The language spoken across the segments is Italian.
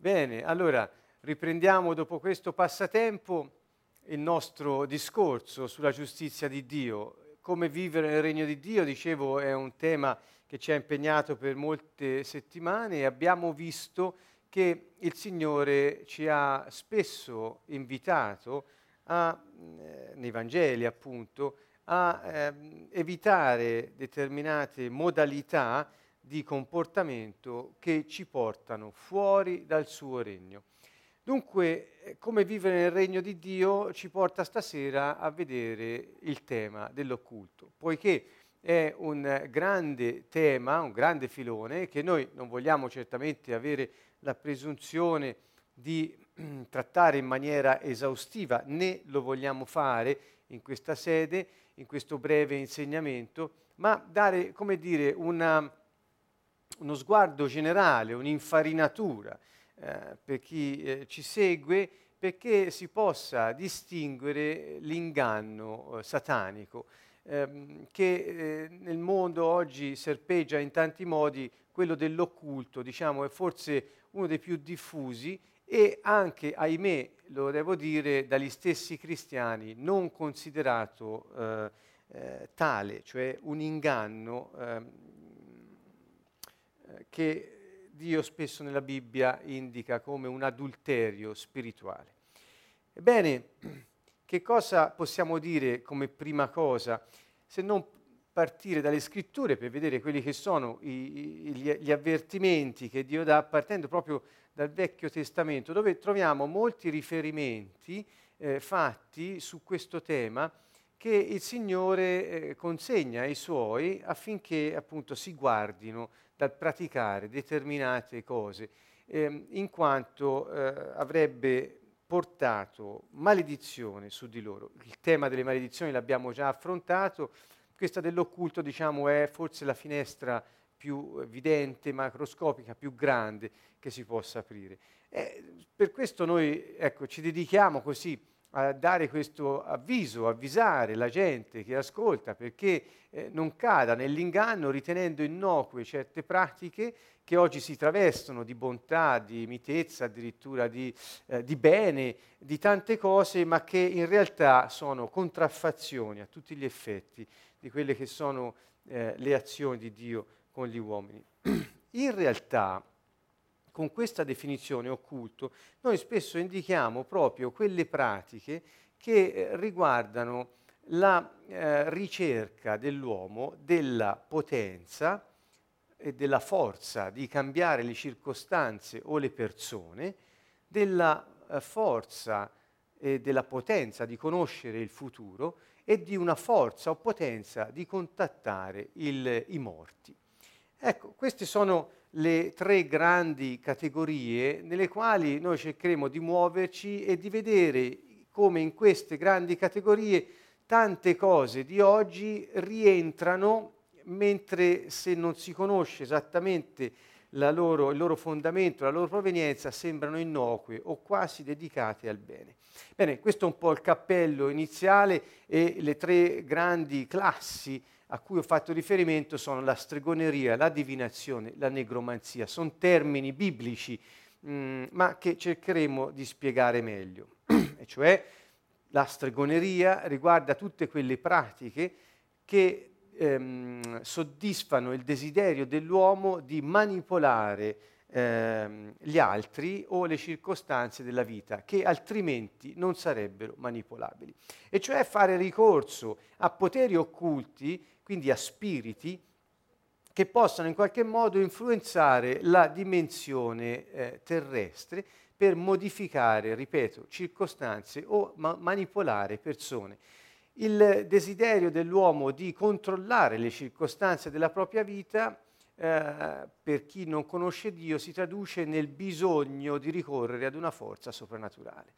Bene, allora riprendiamo dopo questo passatempo il nostro discorso sulla giustizia di Dio. Come vivere nel regno di Dio, dicevo, è un tema che ci ha impegnato per molte settimane e abbiamo visto che il Signore ci ha spesso invitato a, eh, nei Vangeli appunto, a eh, evitare determinate modalità di comportamento che ci portano fuori dal suo regno. Dunque, eh, come vivere nel regno di Dio ci porta stasera a vedere il tema dell'occulto, poiché è un grande tema, un grande filone che noi non vogliamo certamente avere la presunzione di trattare in maniera esaustiva, né lo vogliamo fare in questa sede, in questo breve insegnamento, ma dare, come dire, una, uno sguardo generale, un'infarinatura eh, per chi eh, ci segue, perché si possa distinguere l'inganno eh, satanico ehm, che eh, nel mondo oggi serpeggia in tanti modi, quello dell'occulto, diciamo, è forse uno dei più diffusi e anche, ahimè, lo devo dire, dagli stessi cristiani non considerato eh, eh, tale, cioè un inganno ehm, eh, che Dio spesso nella Bibbia indica come un adulterio spirituale. Ebbene, che cosa possiamo dire come prima cosa, se non partire dalle scritture per vedere quelli che sono i, gli, gli avvertimenti che Dio dà partendo proprio dal Vecchio Testamento, dove troviamo molti riferimenti eh, fatti su questo tema che il Signore eh, consegna ai Suoi affinché appunto si guardino dal praticare determinate cose, eh, in quanto eh, avrebbe portato maledizione su di loro. Il tema delle maledizioni l'abbiamo già affrontato, questa dell'occulto diciamo è forse la finestra più evidente, macroscopica, più grande che si possa aprire. E per questo noi ecco, ci dedichiamo così a dare questo avviso, avvisare la gente che ascolta perché eh, non cada nell'inganno ritenendo innocue certe pratiche che oggi si travestono di bontà, di mitezza, addirittura di, eh, di bene, di tante cose, ma che in realtà sono contraffazioni a tutti gli effetti di quelle che sono eh, le azioni di Dio con gli uomini. In realtà, con questa definizione occulto, noi spesso indichiamo proprio quelle pratiche che eh, riguardano la eh, ricerca dell'uomo della potenza e della forza di cambiare le circostanze o le persone, della eh, forza e della potenza di conoscere il futuro e di una forza o potenza di contattare il, i morti. Ecco, queste sono le tre grandi categorie nelle quali noi cercheremo di muoverci e di vedere come in queste grandi categorie tante cose di oggi rientrano, mentre se non si conosce esattamente loro, il loro fondamento, la loro provenienza, sembrano innocue o quasi dedicate al bene. Bene, questo è un po' il cappello iniziale e le tre grandi classi a cui ho fatto riferimento sono la stregoneria, la divinazione, la negromanzia. Sono termini biblici, mh, mm, ma che cercheremo di spiegare meglio. e cioè la stregoneria riguarda tutte quelle pratiche che ehm, soddisfano il desiderio dell'uomo di manipolare ehm, gli altri o le circostanze della vita che altrimenti non sarebbero manipolabili. E cioè fare ricorso a poteri occulti, quindi a spiriti, che possano in qualche modo influenzare la dimensione eh, terrestre per modificare, ripeto, circostanze o ma- manipolare persone. Il desiderio dell'uomo di controllare le circostanze della propria vita eh, per chi non conosce Dio si traduce nel bisogno di ricorrere ad una forza soprannaturale.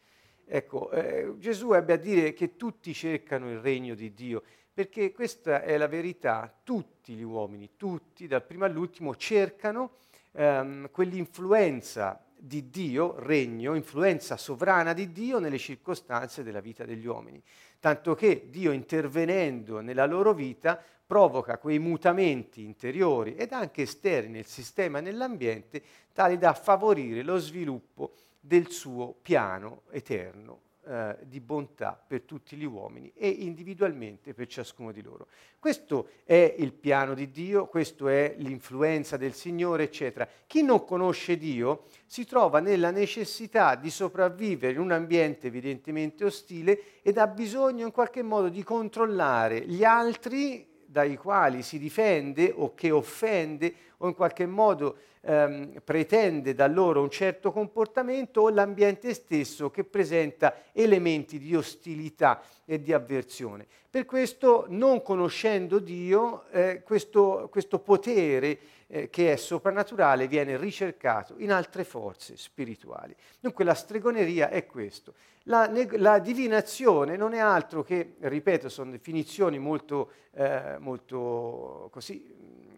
Ecco, eh, Gesù ebbe a dire che tutti cercano il regno di Dio, perché questa è la verità, tutti gli uomini, tutti, dal primo all'ultimo, cercano ehm, quell'influenza di Dio, regno, influenza sovrana di Dio nelle circostanze della vita degli uomini. Tanto che Dio intervenendo nella loro vita provoca quei mutamenti interiori ed anche esterni nel sistema e nell'ambiente tali da favorire lo sviluppo del suo piano eterno eh, di bontà per tutti gli uomini e individualmente per ciascuno di loro. Questo è il piano di Dio, questo è l'influenza del Signore, eccetera. Chi non conosce Dio si trova nella necessità di sopravvivere in un ambiente evidentemente ostile ed ha bisogno in qualche modo di controllare gli altri dai quali si difende o che offende o in qualche modo ehm, pretende da loro un certo comportamento o l'ambiente stesso che presenta elementi di ostilità e di avversione. Per questo, non conoscendo Dio, eh, questo, questo, potere eh, che è soprannaturale viene ricercato in altre forze spirituali. Dunque la stregoneria è questo. La, la, divinazione non è altro che, ripeto, sono definizioni molto, eh, molto così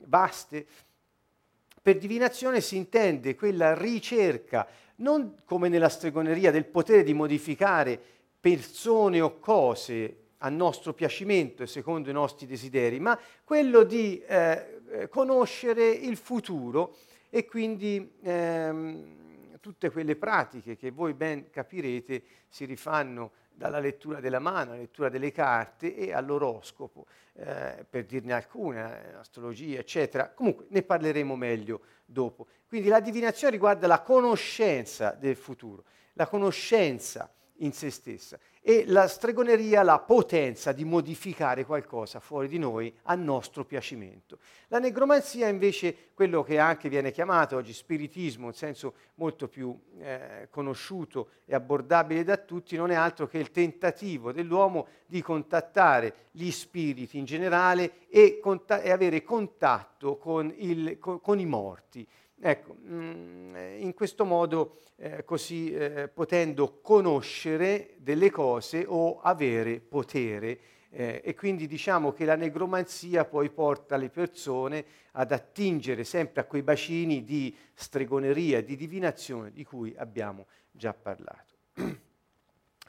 vaste. Per divinazione si intende quella ricerca, non come nella stregoneria, del potere di modificare persone o cose a nostro piacimento e secondo i nostri desideri, ma quello di eh, eh conoscere il futuro e quindi ehm, tutte quelle pratiche che voi ben capirete si rifanno dalla lettura della mano, alla lettura delle carte e all'oroscopo, eh, per dirne alcune, eh, astrologia, eccetera. Comunque ne parleremo meglio dopo. Quindi la divinazione riguarda la conoscenza del futuro, la conoscenza in se stessa e la stregoneria ha la potenza di modificare qualcosa fuori di noi a nostro piacimento. La negromanzia invece, quello che anche viene chiamato oggi spiritismo, in senso molto più eh, conosciuto e abbordabile da tutti, non è altro che il tentativo dell'uomo di contattare gli spiriti in generale e, cont- e avere contatto con, il, con, con i morti. Ecco, mm, in questo modo, eh, così eh, potendo conoscere delle cose o avere potere, eh, e quindi diciamo che la negromanzia poi porta le persone ad attingere sempre a quei bacini di stregoneria di divinazione di cui abbiamo già parlato.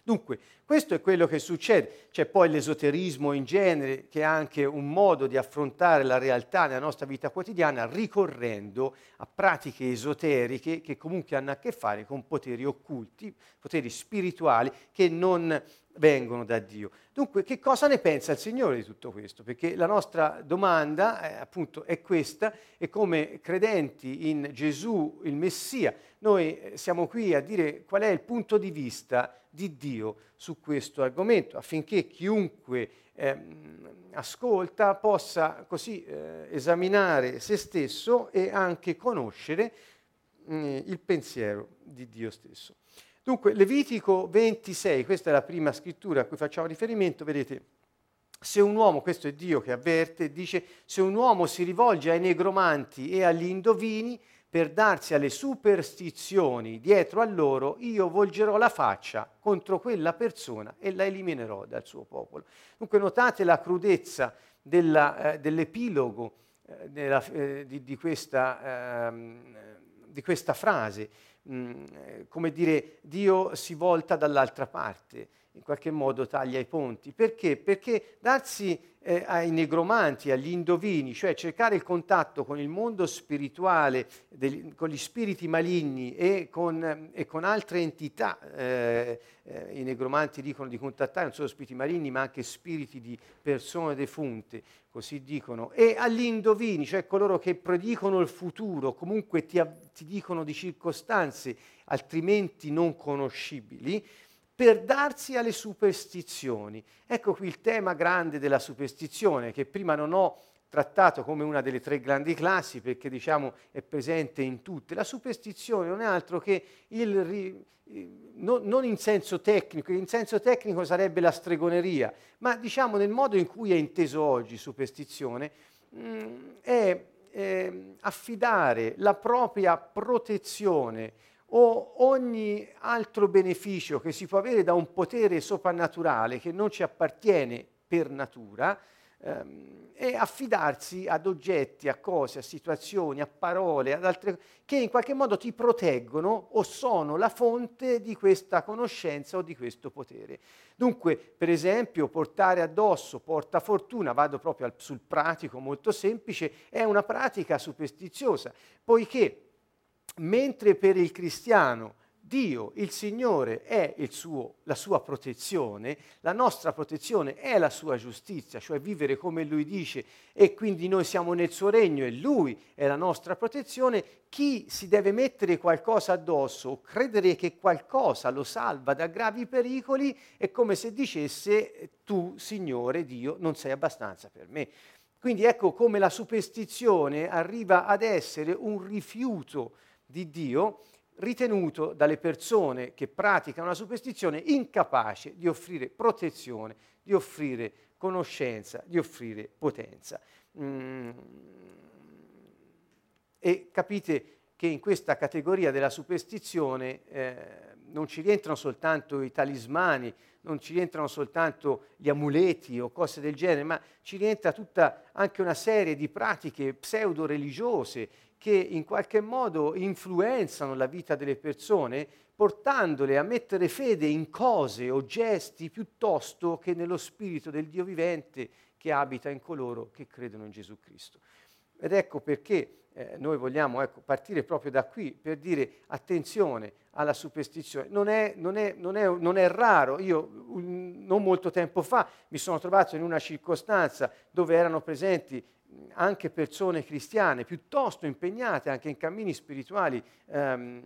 Dunque, questo è quello che succede. C'è poi l'esoterismo in genere, che è anche un modo di affrontare la realtà nella nostra vita quotidiana, ricorrendo a pratiche esoteriche che comunque hanno a che fare con poteri occulti, poteri spirituali che non vengono da Dio. Dunque, che cosa ne pensa il Signore di tutto questo? Perché la nostra domanda eh, appunto è questa e come credenti in Gesù, il Messia, noi eh, siamo qui a dire qual è il punto di vista di Dio su questo argomento, affinché chiunque eh, ascolta possa così eh, esaminare se stesso e anche conoscere eh, il pensiero di Dio stesso. Dunque, Levitico 26, questa è la prima scrittura a cui facciamo riferimento, vedete, se un uomo, questo è Dio che avverte, dice, se un uomo si rivolge ai negromanti e agli indovini, per darsi alle superstizioni dietro a loro, io volgerò la faccia contro quella persona e la eliminerò dal suo popolo. Dunque notate la crudezza della, eh, dell'epilogo eh, della, eh, di, di, questa, ehm, di, questa, frase, mm, eh, come dire Dio si volta dall'altra parte, in qualche modo taglia i ponti. Perché? Perché darsi eh, ai negromanti, agli indovini, cioè cercare il contatto con il mondo spirituale, degli, con gli spiriti maligni e con, e con altre entità. Eh, eh, I negromanti dicono di contattare non solo spiriti maligni, ma anche spiriti di persone defunte, così dicono. E agli indovini, cioè coloro che predicono il futuro, comunque ti, ti dicono di circostanze altrimenti non conoscibili, per darsi alle superstizioni. Ecco qui il tema grande della superstizione, che prima non ho trattato come una delle tre grandi classi perché diciamo è presente in tutte. La superstizione non è altro che il, no, non in senso tecnico, in senso tecnico sarebbe la stregoneria, ma diciamo nel modo in cui è inteso oggi superstizione mh, mm, è eh, affidare la propria protezione o ogni altro beneficio che si può avere da un potere soprannaturale che non ci appartiene per natura, ehm, e affidarsi ad oggetti, a cose, a situazioni, a parole, ad altre che in qualche modo ti proteggono o sono la fonte di questa conoscenza o di questo potere. Dunque, per esempio, portare addosso porta fortuna, vado proprio al, sul pratico molto semplice, è una pratica superstiziosa, poiché mentre per il cristiano Dio, il Signore, è il suo, la sua protezione, la nostra protezione è la sua giustizia, cioè vivere come Lui dice e quindi noi siamo nel suo regno e Lui è la nostra protezione, chi si deve mettere qualcosa addosso o credere che qualcosa lo salva da gravi pericoli è come se dicesse tu, Signore Dio, non sei abbastanza per me. Quindi ecco come la superstizione arriva ad essere un rifiuto di Dio ritenuto dalle persone che praticano la superstizione incapace di offrire protezione, di offrire conoscenza, di offrire potenza. Mm. E capite che in questa categoria della superstizione eh, non ci rientrano soltanto i talismani, non ci rientrano soltanto gli amuleti o cose del genere, ma ci rientra tutta anche una serie di pratiche pseudo-religiose che in qualche modo influenzano la vita delle persone, portandole a mettere fede in cose o gesti piuttosto che nello spirito del Dio vivente che abita in coloro che credono in Gesù Cristo. Ed ecco perché eh, noi vogliamo ecco, partire proprio da qui per dire attenzione alla superstizione. Non è, non è, non è, non è raro, io un, non molto tempo fa mi sono trovato in una circostanza dove erano presenti anche persone cristiane piuttosto impegnate anche in cammini spirituali ehm,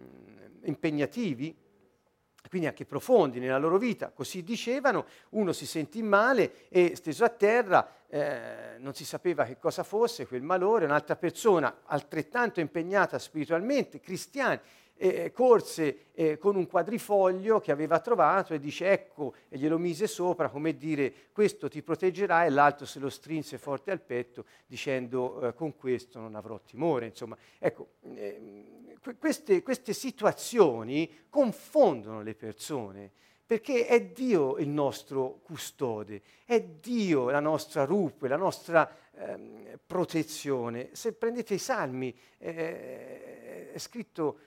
impegnativi, quindi anche profondi nella loro vita, così dicevano, uno si sentì male e steso a terra, eh, non si sapeva che cosa fosse quel malore, un'altra persona altrettanto impegnata spiritualmente, cristiani, eh, corse eh, con un quadrifoglio che aveva trovato e dice ecco, e glielo mise sopra come dire questo ti proteggerà e l'altro se lo strinse forte al petto dicendo eh, con questo non avrò timore. Insomma, ecco, ehm, queste, queste situazioni confondono le persone perché è Dio il nostro custode, è Dio la nostra rupe, la nostra ehm, protezione. Se prendete i salmi, eh, è scritto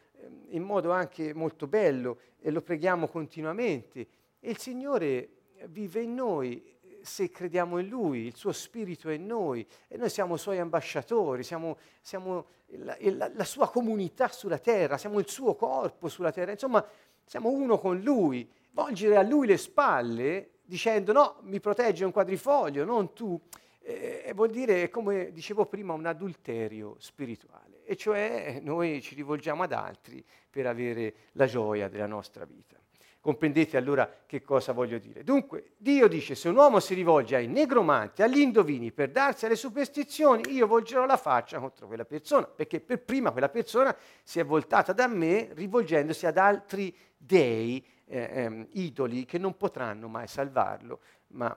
in modo anche molto bello e lo preghiamo continuamente. E il Signore vive in noi se crediamo in Lui, il suo Spirito è in noi e noi siamo Suoi ambasciatori, siamo, siamo la, la, la, sua comunità sulla terra, siamo il suo corpo sulla terra, insomma siamo uno con Lui. Volgere a Lui le spalle dicendo no, mi protegge un quadrifoglio, non tu, eh, vuol dire, come dicevo prima, un adulterio spirituale e cioè noi ci rivolgiamo ad altri per avere la gioia della nostra vita. Comprendete allora che cosa voglio dire? Dunque, Dio dice, se un uomo si rivolge ai negromanti, agli indovini per darsi alle superstizioni, io volgerò la faccia contro quella persona, perché per prima quella persona si è voltata da me rivolgendosi ad altri dei, eh, ehm, idoli, che non potranno mai salvarlo, ma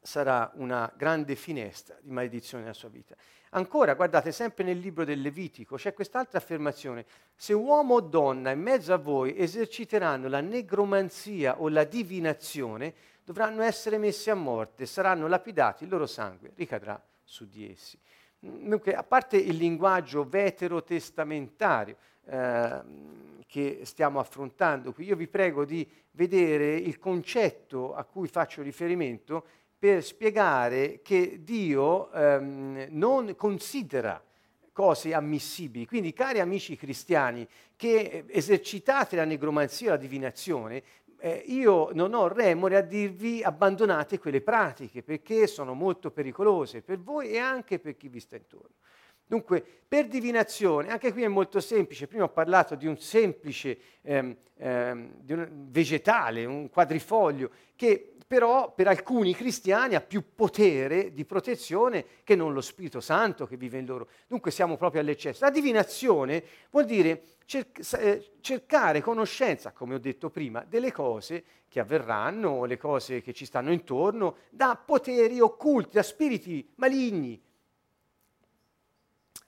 sarà una grande finestra di maledizione nella sua vita. Ancora, guardate, sempre nel libro del Levitico c'è quest'altra affermazione. Se uomo o donna in mezzo a voi eserciteranno la negromanzia o la divinazione, dovranno essere messi a morte, saranno lapidati, il loro sangue ricadrà su di essi. Dunque, a parte il linguaggio veterotestamentario eh, che stiamo affrontando qui, io vi prego di vedere il concetto a cui faccio riferimento per spiegare che Dio ehm, non considera cose ammissibili. Quindi, cari amici cristiani che esercitate la negromanzia e la divinazione, eh, io non ho remore a dirvi abbandonate quelle pratiche perché sono molto pericolose per voi e anche per chi vi sta intorno. Dunque, per divinazione, anche qui è molto semplice, prima ho parlato di un semplice ehm, ehm, di un vegetale, un quadrifoglio, che però per alcuni cristiani ha più potere di protezione che non lo Spirito Santo che vive in loro. Dunque siamo proprio all'eccesso. La divinazione vuol dire eh, cercare conoscenza, come ho detto prima, delle cose che avverranno, le cose che ci stanno intorno, da poteri occulti, da spiriti maligni.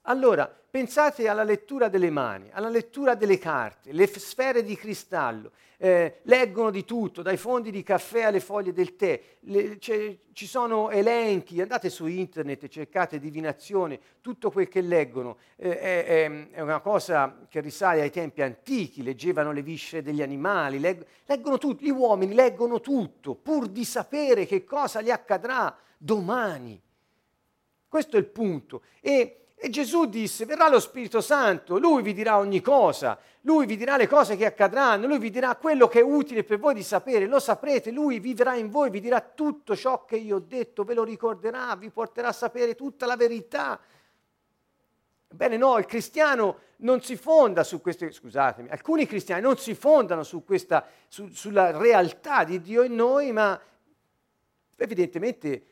Allora, pensate alla lettura delle mani, alla lettura delle carte, le f- sfere di cristallo, eh, leggono di tutto, dai fondi di caffè alle foglie del tè, le, ci sono elenchi, andate su internet cercate divinazione, tutto quel che leggono eh, è, è, una cosa che risale ai tempi antichi, leggevano le viscere degli animali, legg- leggono tutto, gli uomini leggono tutto pur di sapere che cosa gli accadrà domani. Questo è il punto. E e Gesù disse, verrà lo Spirito Santo, lui vi dirà ogni cosa, lui vi dirà le cose che accadranno, lui vi dirà quello che è utile per voi di sapere, lo saprete, lui vivrà in voi, vi dirà tutto ciò che io ho detto, ve lo ricorderà, vi porterà a sapere tutta la verità. Bene, no, il cristiano non si fonda su queste, scusatemi, alcuni cristiani non si fondano su questa, su, sulla realtà di Dio in noi, ma evidentemente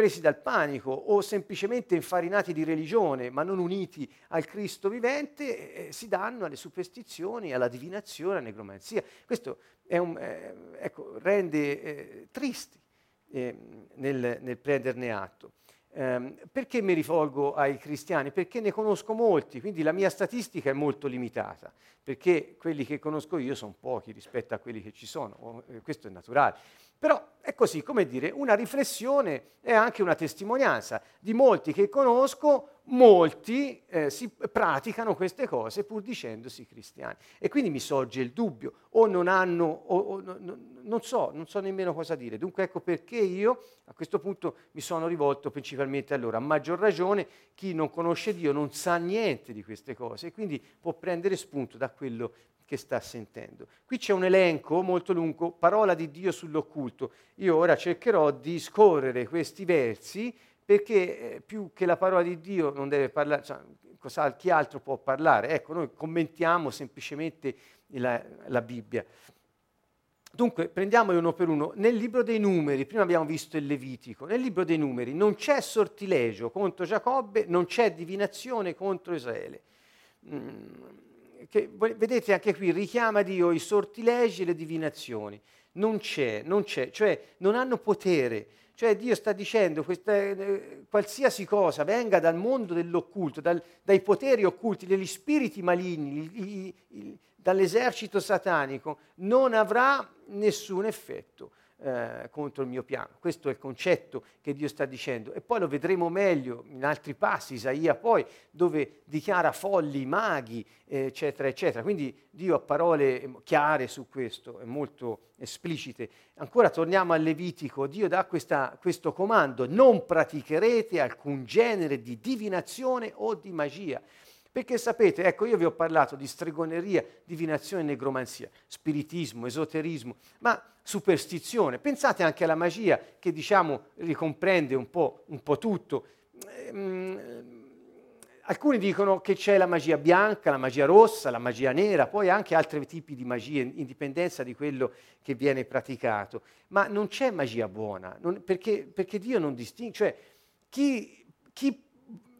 presi dal panico o semplicemente infarinati di religione ma non uniti al Cristo vivente, eh, si danno alle superstizioni, alla divinazione, alla negromanzia. Questo un, eh, ecco, rende eh, tristi ehm, nel, nel, prenderne atto. Um, perché mi rivolgo ai cristiani? Perché ne conosco molti, quindi la mia statistica è molto limitata, perché quelli che conosco io sono pochi rispetto a quelli che ci sono, eh, questo è naturale. Però è così, come dire, una riflessione è anche una testimonianza di molti che conosco, molti eh, si praticano queste cose pur dicendosi cristiani. E quindi mi sorge il dubbio, o non hanno, o, o no, non so, non so nemmeno cosa dire. Dunque ecco perché io a questo punto mi sono rivolto principalmente a loro. A maggior ragione chi non conosce Dio non sa niente di queste cose e quindi può prendere spunto da quello che sta sentendo. Qui c'è un elenco molto lungo, parola di Dio sull'occulto. Io ora cercherò di scorrere questi versi perché eh, più che la parola di Dio non deve parlare, cioè, cosa, chi altro può parlare? Ecco, noi commentiamo semplicemente la, la Bibbia. Dunque, prendiamoli uno per uno. Nel libro dei numeri, prima abbiamo visto il Levitico, nel libro dei numeri non c'è sortilegio contro Giacobbe, non c'è divinazione contro Israele. Mm, che, vedete anche qui, richiama Dio i sortilegi e le divinazioni. Non c'è, non c'è, cioè non hanno potere. Cioè Dio sta dicendo questa, eh, qualsiasi cosa venga dal mondo dell'occulto, dal, dai poteri occulti, dagli spiriti maligni, i, i, i, dall'esercito satanico, non avrà nessun effetto eh, contro il mio piano. Questo è il concetto che Dio sta dicendo. E poi lo vedremo meglio in altri passi, Isaia poi, dove dichiara folli, maghi, eccetera, eccetera. Quindi Dio ha parole chiare su questo, molto esplicite. Ancora torniamo al Levitico, Dio dà questa, questo comando, non praticherete alcun genere di divinazione o di magia. Perché sapete, ecco, io vi ho parlato di stregoneria, divinazione e negromanzia, spiritismo, esoterismo, ma superstizione. Pensate anche alla magia che diciamo ricomprende un po', un po tutto. Ehm, alcuni dicono che c'è la magia bianca, la magia rossa, la magia nera, poi anche altri tipi di magie, in dipendenza di quello che viene praticato. Ma non c'è magia buona, non, perché, perché, Dio non distingue. Cioè, chi, chi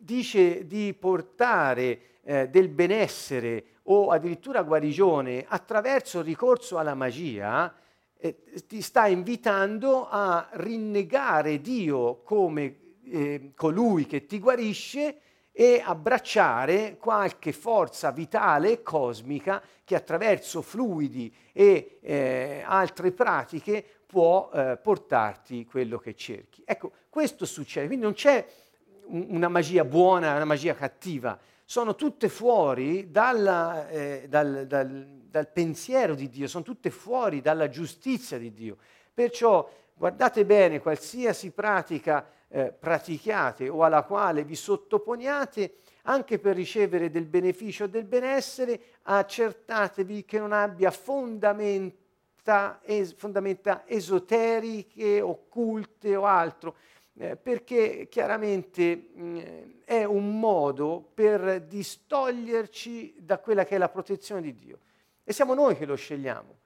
dice di portare eh, del benessere o addirittura guarigione attraverso il ricorso alla magia, eh, ti sta invitando a rinnegare Dio come eh, colui che ti guarisce e abbracciare qualche forza vitale cosmica che attraverso fluidi e eh, altre pratiche può eh, portarti quello che cerchi. Ecco, questo succede, quindi non c'è una magia buona una magia cattiva, sono tutte fuori dalla, eh, dal, dal, dal pensiero di Dio, sono tutte fuori dalla giustizia di Dio. Perciò guardate bene, qualsiasi pratica eh, pratichiate o alla quale vi sottoponiate, anche per ricevere del beneficio o del benessere, accertatevi che non abbia fondamenta, es, fondamenta esoteriche, occulte o altro eh, perché chiaramente mh, mm, è un modo per distoglierci da quella che è la protezione di Dio. E siamo noi che lo scegliamo.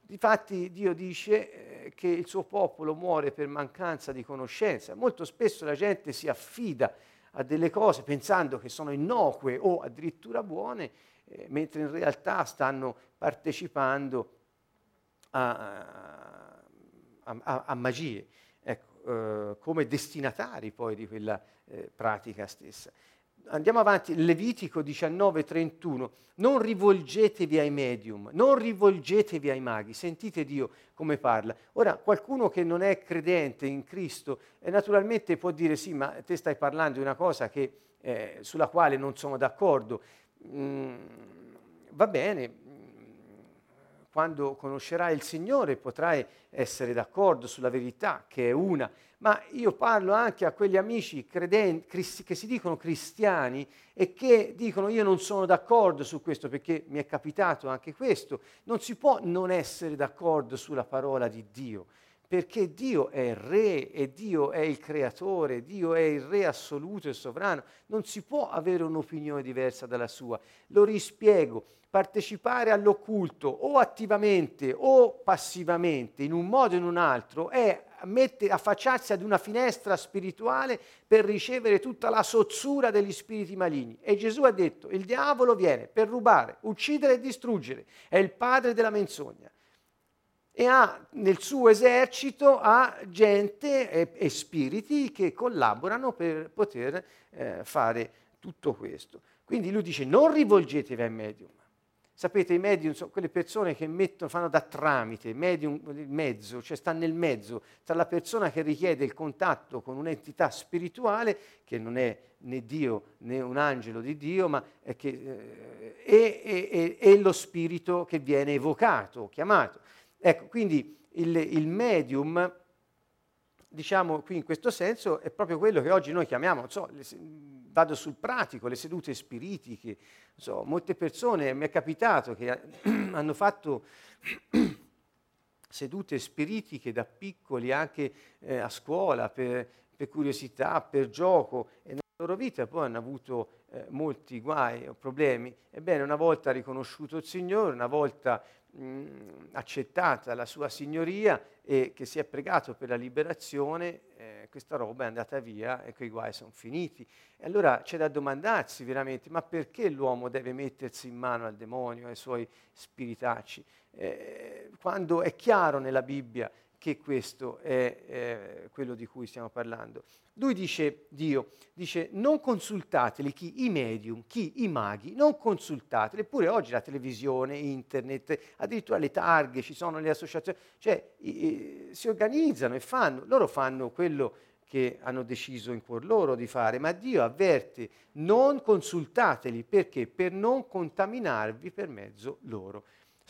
Difatti Dio dice eh, che il suo popolo muore per mancanza di conoscenza. Molto spesso la gente si affida a delle cose pensando che sono innocue o addirittura buone, eh, mentre in realtà stanno partecipando a, a, a, a magie eh, come destinatari poi di quella eh, pratica stessa. andiamo avanti, Levitico 19, 31, non rivolgetevi ai medium, non rivolgetevi ai maghi, sentite Dio come parla. Ora, qualcuno che non è credente in Cristo, eh, naturalmente può dire sì, ma te stai parlando di una cosa che, eh, sulla quale non sono d'accordo. Mm, va bene, quando conoscerai il Signore potrai essere d'accordo sulla verità, che è una, ma io parlo anche a quegli amici credenti, cristi, che si dicono cristiani e che dicono io non sono d'accordo su questo perché mi è capitato anche questo. Non si può non essere d'accordo sulla parola di Dio, perché Dio è re e Dio è il creatore, Dio è il re assoluto e sovrano. Non si può avere un'opinione diversa dalla sua. Lo rispiego partecipare all'occulto o attivamente o passivamente, in un modo o in un altro, è mette, affacciarsi ad una finestra spirituale per ricevere tutta la sozzura degli spiriti maligni. E Gesù ha detto, il diavolo viene per rubare, uccidere e distruggere, è il padre della menzogna. E ha nel suo esercito ha gente e, e spiriti che collaborano per poter eh, fare tutto questo. Quindi lui dice non rivolgetevi ai medium, Sapete, i medium sono quelle persone che mettono, fanno da tramite, medium, mezzo, cioè sta nel mezzo tra la persona che richiede il contatto con un'entità spirituale, che non è né Dio né un angelo di Dio, ma è che, eh, e, e, e, lo spirito che viene evocato, chiamato. Ecco, quindi il, il medium diciamo qui in questo senso, è proprio quello che oggi noi chiamiamo, so, le, vado sul pratico, le sedute spiritiche. So, molte persone, mi è capitato che hanno fatto sedute spiritiche da piccoli anche eh, a scuola per, per, curiosità, per gioco e nella loro vita poi hanno avuto eh, molti guai o problemi. Ebbene, una volta riconosciuto il Signore, una volta mh, accettata la sua signoria e che si è pregato per la liberazione, eh, questa roba è andata via e quei guai sono finiti. E allora c'è da domandarsi veramente, ma perché l'uomo deve mettersi in mano al demonio, ai suoi spiritacci? Eh, quando è chiaro nella Bibbia che questo è eh, quello di cui stiamo parlando. Lui dice, Dio, dice non consultateli chi i medium, chi i maghi, non consultateli, eppure oggi la televisione, internet, addirittura le targhe, ci sono le associazioni, cioè i, i, si organizzano e fanno, loro fanno quello che hanno deciso in cuor loro di fare, ma Dio avverte, non consultateli perché? Per non contaminarvi per mezzo loro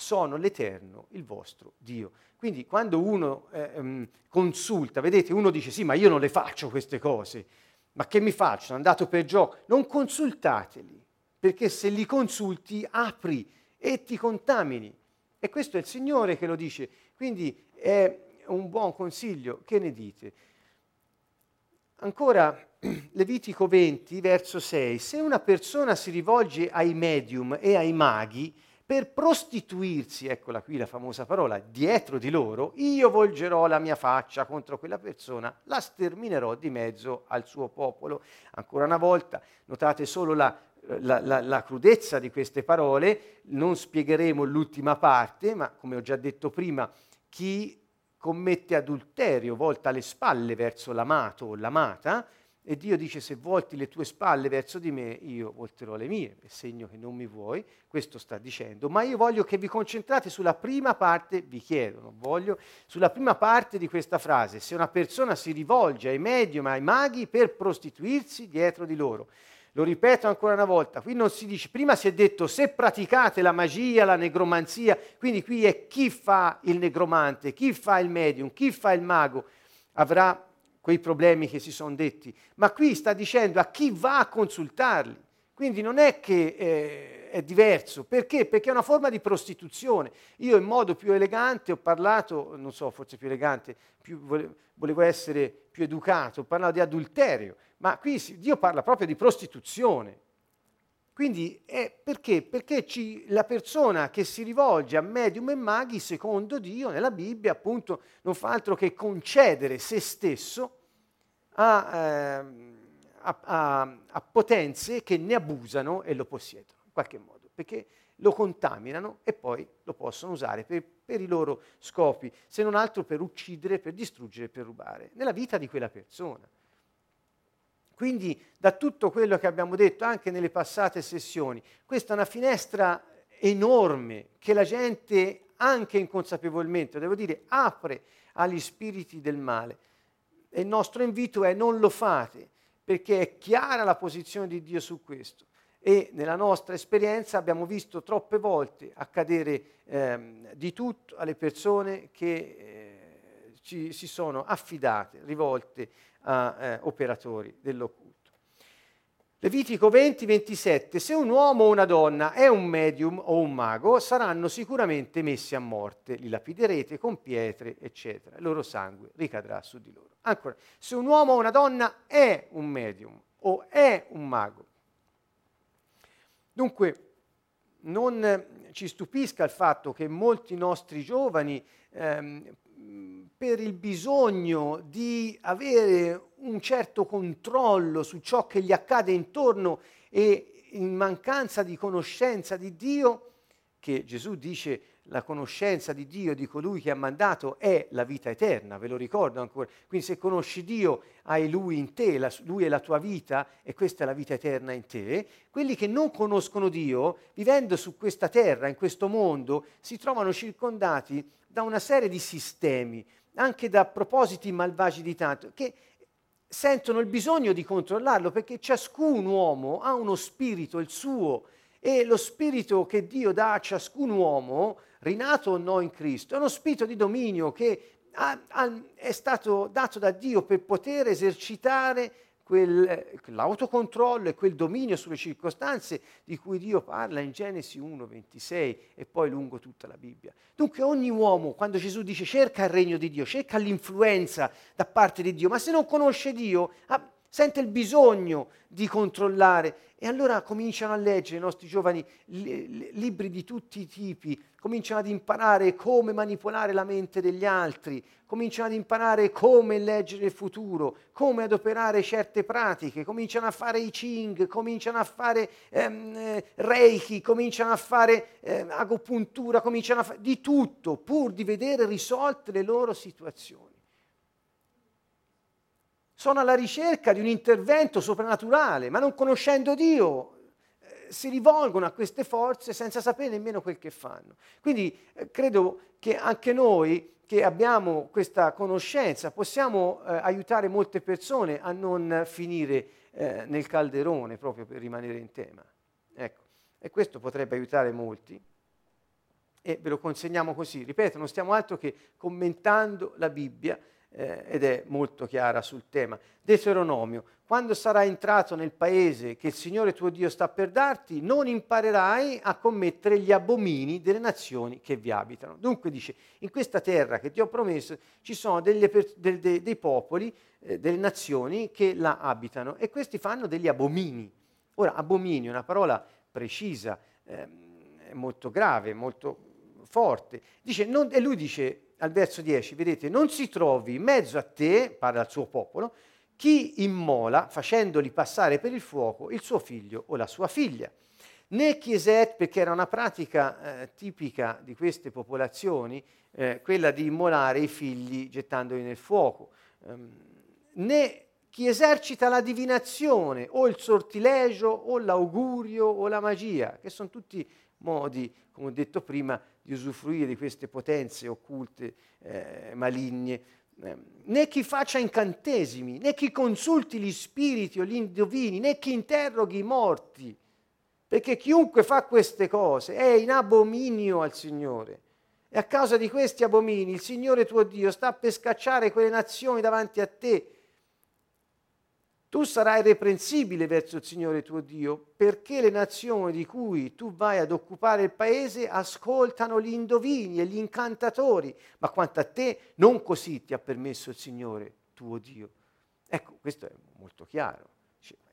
sono l'Eterno, il vostro Dio. Quindi quando uno eh, consulta, vedete, uno dice sì, ma io non le faccio queste cose, ma che mi faccio? Sono andato per gioco. Non consultateli, perché se li consulti apri e ti contamini. E questo è il Signore che lo dice. Quindi è un buon consiglio. Che ne dite? Ancora Levitico 20, verso 6. Se una persona si rivolge ai medium e ai maghi, per prostituirsi, eccola qui la famosa parola, dietro di loro, io volgerò la mia faccia contro quella persona, la sterminerò di mezzo al suo popolo. Ancora una volta, notate solo la, la, la, la crudezza di queste parole, non spiegheremo l'ultima parte, ma come ho già detto prima, chi commette adulterio volta le spalle verso l'amato o l'amata, e Dio dice se volti le tue spalle verso di me, io volterò le mie, è segno che non mi vuoi, questo sta dicendo, ma io voglio che vi concentrate sulla prima parte, vi chiedono, voglio, sulla prima parte di questa frase, se una persona si rivolge ai medium, ai maghi per prostituirsi dietro di loro. Lo ripeto ancora una volta, qui non si dice, prima si è detto se praticate la magia, la negromanzia, quindi qui è chi fa il negromante, chi fa il medium, chi fa il mago, avrà quei problemi che si sono detti, ma qui sta dicendo a chi va a consultarli. Quindi non è che eh, è diverso, perché? Perché è una forma di prostituzione. Io in modo più elegante ho parlato, non so, forse più elegante, più, volevo essere più educato, ho parlato di adulterio, ma qui Dio parla proprio di prostituzione. Quindi è perché? Perché ci, la persona che si rivolge a medium e maghi, secondo Dio, nella Bibbia, appunto, non fa altro che concedere se stesso a, eh, a, a, a potenze che ne abusano e lo possiedono, in qualche modo, perché lo contaminano e poi lo possono usare per, per, i loro scopi, se non altro per uccidere, per distruggere, per rubare, nella vita di quella persona. Quindi da tutto quello che abbiamo detto anche nelle passate sessioni, questa è una finestra enorme che la gente anche inconsapevolmente, devo dire, apre agli spiriti del male. E il nostro invito è non lo fate, perché è chiara la posizione di Dio su questo. E nella nostra esperienza abbiamo visto troppe volte accadere ehm, di tutto alle persone che eh, ci, si sono affidate, rivolte eh, operatori dell'occulto. Levitico 20, 27. Se un uomo o una donna è un medium o un mago, saranno sicuramente messi a morte. Li lapiderete con pietre, eccetera. Il loro sangue ricadrà su di loro. Ancora, se un uomo o una donna è un medium o è un mago. Dunque, non ci stupisca il fatto che molti nostri giovani ehm, per il bisogno di avere un certo controllo su ciò che gli accade intorno e in mancanza di conoscenza di Dio, che Gesù dice la conoscenza di Dio, di colui che ha mandato, è la vita eterna, ve lo ricordo ancora. Quindi se conosci Dio, hai Lui in te, la, Lui è la tua vita e questa è la vita eterna in te. Quelli che non conoscono Dio, vivendo su questa terra, in questo mondo, si trovano circondati da una serie di sistemi, anche da propositi malvagi di tanto, che sentono il bisogno di controllarlo perché ciascun uomo ha uno spirito, il suo, e lo spirito che Dio dà a ciascun uomo, rinato o no in Cristo, è uno spirito di dominio che ha, ha, è stato dato da Dio per poter esercitare quel, l'autocontrollo e quel dominio sulle circostanze di cui Dio parla in Genesi 1, 26 e poi lungo tutta la Bibbia. Dunque ogni uomo, quando Gesù dice cerca il regno di Dio, cerca l'influenza da parte di Dio, ma se non conosce Dio, ha, sente il bisogno di controllare. E allora cominciano a leggere i nostri giovani libri di tutti i tipi, cominciano ad imparare come manipolare la mente degli altri, cominciano ad imparare come leggere il futuro, come adoperare certe pratiche, cominciano a fare i Ching, cominciano a fare ehm, eh, Reiki, cominciano a fare eh, agopuntura, cominciano a fare di tutto pur di vedere risolte le loro situazioni sono alla ricerca di un intervento soprannaturale, ma non conoscendo Dio eh, si rivolgono a queste forze senza sapere nemmeno quel che fanno. Quindi eh, credo che anche noi che abbiamo questa conoscenza possiamo eh, aiutare molte persone a non finire eh, nel calderone proprio per rimanere in tema. Ecco, e questo potrebbe aiutare molti. E ve lo consegniamo così, ripeto, non stiamo altro che commentando la Bibbia eh, ed è molto chiara sul tema. Deuteronomio, quando sarai entrato nel paese che il Signore tuo Dio sta per darti, non imparerai a commettere gli abomini delle nazioni che vi abitano. Dunque dice, in questa terra che ti ho promesso ci sono delle, de, de, dei popoli, eh, delle nazioni che la abitano e questi fanno degli abomini. Ora, abomini è una parola precisa, eh, molto grave, molto forte. Dice, non, e lui dice, al verso 10, vedete, non si trovi in mezzo a te, parla al suo popolo, chi immola, facendoli passare per il fuoco, il suo figlio o la sua figlia. Né chieset, perché era una pratica eh, tipica di queste popolazioni, eh, quella di immolare i figli gettandoli nel fuoco, um, né chi esercita la divinazione o il sortilegio o l'augurio o la magia, che sono tutti modi, come ho detto prima, di usufruire di queste potenze occulte, eh, maligne, eh, né chi faccia incantesimi, né chi consulti gli spiriti o gli indovini, né chi interroghi i morti, perché chiunque fa queste cose è in abominio al Signore. E a causa di questi abomini il Signore tuo Dio sta per scacciare quelle nazioni davanti a te tu sarai reprensibile verso il Signore tuo Dio, perché le nazioni di cui tu vai ad occupare il paese ascoltano gli indovini e gli incantatori, ma quanto a te non così ti ha permesso il Signore tuo Dio. Ecco, questo è molto chiaro.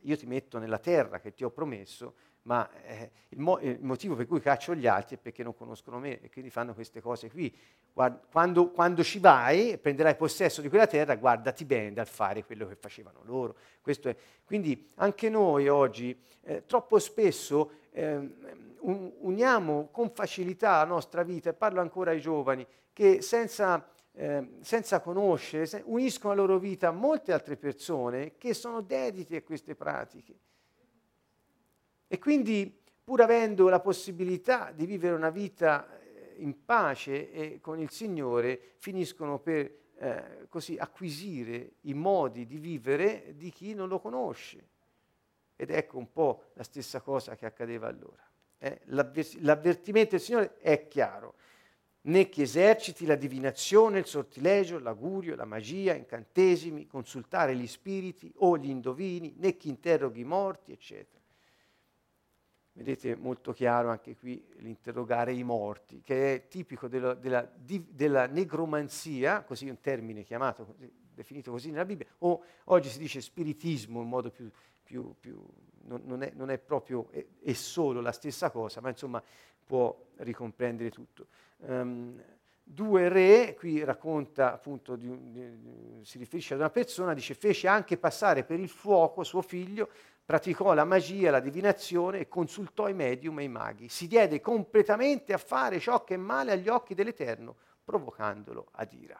Io ti metto nella terra che ti ho promesso, ma eh, il, mo- il, motivo per cui caccio gli altri è perché non conoscono me e quindi fanno queste cose qui. Guarda, quando, quando, ci vai prenderai possesso di quella terra, guardati bene dal fare quello che facevano loro. Quindi anche noi oggi eh, troppo spesso eh, uniamo con facilità la nostra vita, e parlo ancora ai giovani, che senza eh, senza conoscere, se, uniscono la loro vita a molte altre persone che sono dedite a queste pratiche. E quindi, pur avendo la possibilità di vivere una vita eh, in pace e con il Signore, finiscono per eh, così acquisire i modi di vivere di chi non lo conosce. Ed ecco un po' la stessa cosa che accadeva allora. Eh? L'avver- l'avvertimento del Signore è chiaro né chi eserciti la divinazione, il sortilegio, l'augurio, la magia, incantesimi, consultare gli spiriti o gli indovini, né chi interroghi i morti, eccetera. Vedete molto chiaro anche qui l'interrogare i morti, che è tipico della, della, della negromanzia, così un termine chiamato, così, definito così nella Bibbia, o oggi si dice spiritismo in modo più, più, più non, non, è, non, è, proprio, è, solo la stessa cosa, ma insomma può ricomprendere tutto. Um, due re, qui racconta appunto, di, di, si riferisce ad una persona, dice fece anche passare per il fuoco suo figlio praticò la magia, la divinazione e consultò i medium e i maghi. Si diede completamente a fare ciò che è male agli occhi dell'Eterno, provocandolo ad ira.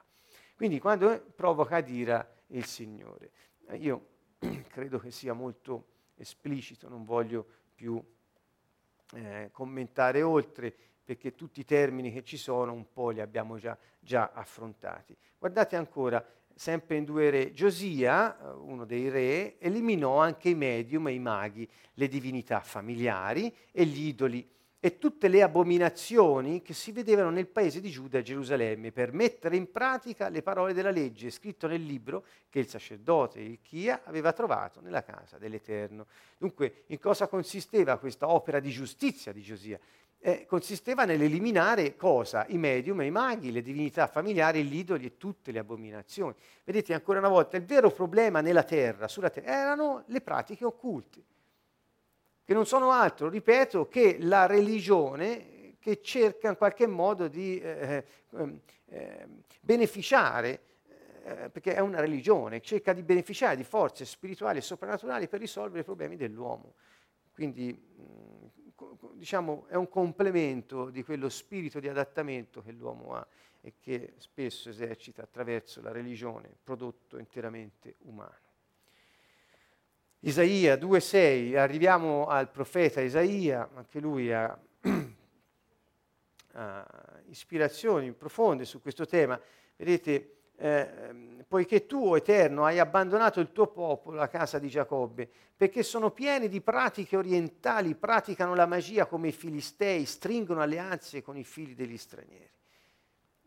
Quindi quando provoca ad ira il Signore. Io credo che sia molto esplicito, non voglio più eh, commentare oltre, perché tutti i termini che ci sono un po' li abbiamo già, già affrontati. Guardate ancora sempre in due re, Giosia, eh, uno dei re, eliminò anche i medium e i maghi, le divinità familiari e gli idoli e tutte le abominazioni che si vedevano nel paese di Giuda e Gerusalemme per mettere in pratica le parole della legge scritto nel libro che il sacerdote Ilchia aveva trovato nella casa dell'Eterno. Dunque, in cosa consisteva questa opera di giustizia di Giosia? Eh, consisteva nell'eliminare cosa? I medium, i maghi, le divinità familiari, gli idoli e tutte le abominazioni. Vedete ancora una volta, il vero problema nella terra, sulla terra, erano le pratiche occulte, che non sono altro, ripeto, che la religione che cerca in qualche modo di eh, eh, eh beneficiare eh, perché è una religione, cerca di beneficiare di forze spirituali e soprannaturali per risolvere i problemi dell'uomo. Quindi diciamo, è un complemento di quello spirito di adattamento che l'uomo ha e che spesso esercita attraverso la religione, prodotto interamente umano. Isaia 2,6, arriviamo al profeta Isaia, anche lui ha, ha ispirazioni profonde su questo tema. Vedete, eh, poiché tu, Eterno, hai abbandonato il tuo popolo, la casa di Giacobbe, perché sono pieni di pratiche orientali, praticano la magia come i filistei, stringono alleanze con i figli degli stranieri.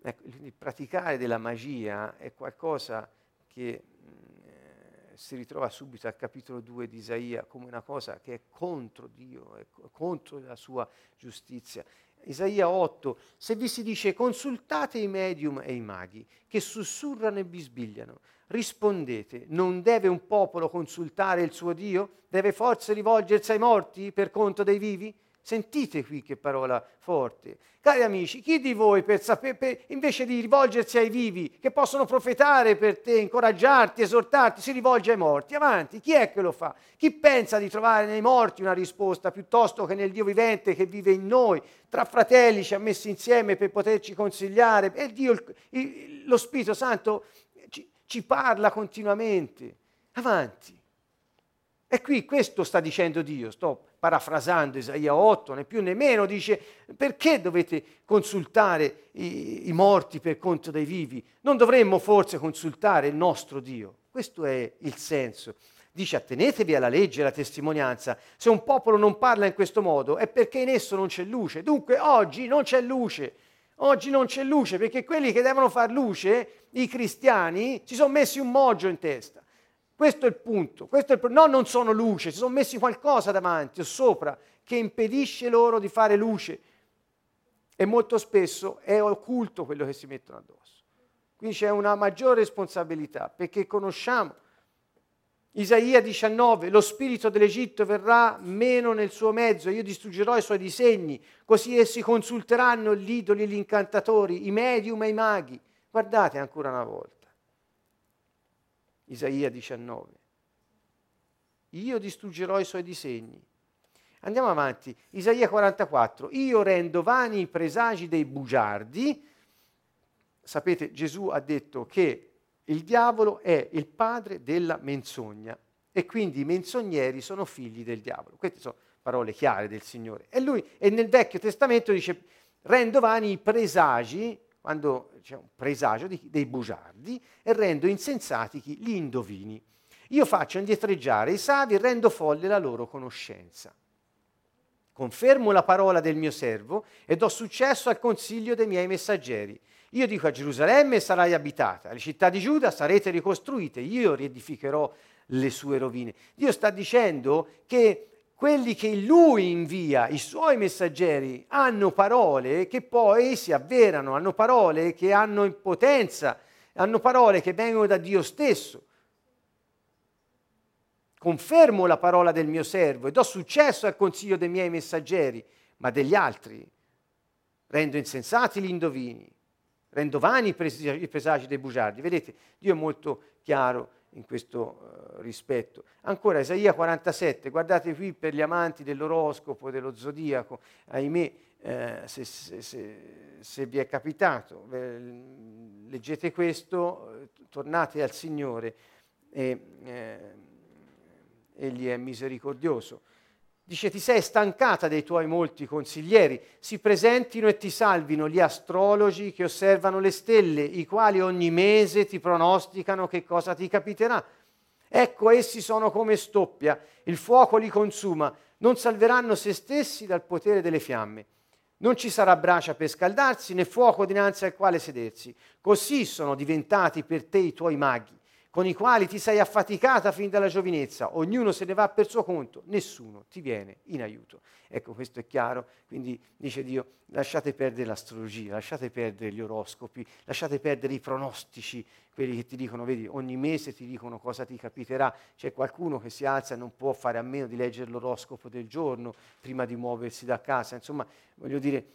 Ecco, il praticare della magia è qualcosa che mh, eh, si ritrova subito al capitolo 2 di Isaia come una cosa che è contro Dio, è contro la sua giustizia. Isaia 8, se vi si dice consultate i medium e i maghi che sussurrano e bisbigliano, rispondete, non deve un popolo consultare il suo Dio? Deve forse rivolgersi ai morti per conto dei vivi? Sentite qui che parola forte. Cari amici, chi di voi per sapere, per, invece di rivolgersi ai vivi, che possono profetare per te, incoraggiarti, esortarti, si rivolge ai morti? Avanti, chi è che lo fa? Chi pensa di trovare nei morti una risposta piuttosto che nel Dio vivente che vive in noi? Tra fratelli ci ha messi insieme per poterci consigliare e Dio, il, il, lo Spirito Santo ci, ci parla continuamente. Avanti. E qui questo sta dicendo Dio, sto parafrasando Isaia 8, né più né meno, dice perché dovete consultare i, i, morti per conto dei vivi? Non dovremmo forse consultare il nostro Dio? Questo è il senso. Dice attenetevi alla legge e alla testimonianza. Se un popolo non parla in questo modo è perché in esso non c'è luce. Dunque oggi non c'è luce. Oggi non c'è luce perché quelli che devono far luce, i cristiani, si sono messi un moggio in testa. Questo è il punto. È il pro- no, non sono luce, si sono messi qualcosa davanti o sopra che impedisce loro di fare luce. E molto spesso è occulto quello che si mettono addosso. Quindi c'è una maggiore responsabilità perché conosciamo Isaia 19, lo spirito dell'Egitto verrà meno nel suo mezzo, io distruggerò i suoi disegni, così essi consulteranno gli idoli e gli incantatori, i medium e i maghi. Guardate ancora una volta. Isaia 19. Io distruggerò i suoi disegni. Andiamo avanti. Isaia 44. Io rendo vani i presagi dei bugiardi sapete, Gesù ha detto che il diavolo è il padre della menzogna e quindi i menzogneri sono figli del diavolo. Queste sono parole chiare del Signore. E lui, e nel Vecchio Testamento dice, rendo vani i presagi, quando c'è un presagio di, dei bugiardi, e rendo insensati chi? Gli indovini. Io faccio indietreggiare i savi e rendo folle la loro conoscenza. Confermo la parola del mio servo e do successo al consiglio dei miei messaggeri. Io dico a Gerusalemme sarai abitata, alle città di Giuda sarete ricostruite, io riedificherò le sue rovine. Dio sta dicendo che quelli che lui invia, i suoi messaggeri, hanno parole che poi si avverano, hanno parole che hanno impotenza, hanno parole che vengono da Dio stesso. Confermo la parola del mio servo e do successo al consiglio dei miei messaggeri, ma degli altri rendo insensati gli indovini rendo vani i, pres- i presagi dei bugiardi. Vedete, Dio è molto chiaro in questo uh, rispetto. Ancora Isaia 47, guardate qui per gli amanti dell'oroscopo, dello zodiaco, ahimè, eh, se, se, se, se, vi è capitato, eh, leggete questo, tornate al Signore e eh, Egli è misericordioso. Dice, ti sei stancata dei tuoi molti consiglieri, si presentino e ti salvino gli astrologi che osservano le stelle, i quali ogni mese ti pronosticano che cosa ti capiterà. Ecco, essi sono come stoppia, il fuoco li consuma, non salveranno se stessi dal potere delle fiamme. Non ci sarà bracia per scaldarsi, né fuoco dinanzi al quale sedersi. Così sono diventati per te i tuoi maghi con i quali ti sei affaticata fin dalla giovinezza, ognuno se ne va per suo conto, nessuno ti viene in aiuto. Ecco, questo è chiaro, quindi dice Dio, lasciate perdere l'astrologia, lasciate perdere gli oroscopi, lasciate perdere i pronostici, quelli che ti dicono, vedi, ogni mese ti dicono cosa ti capiterà, c'è qualcuno che si alza e non può fare a meno di leggere l'oroscopo del giorno prima di muoversi da casa, insomma, voglio dire,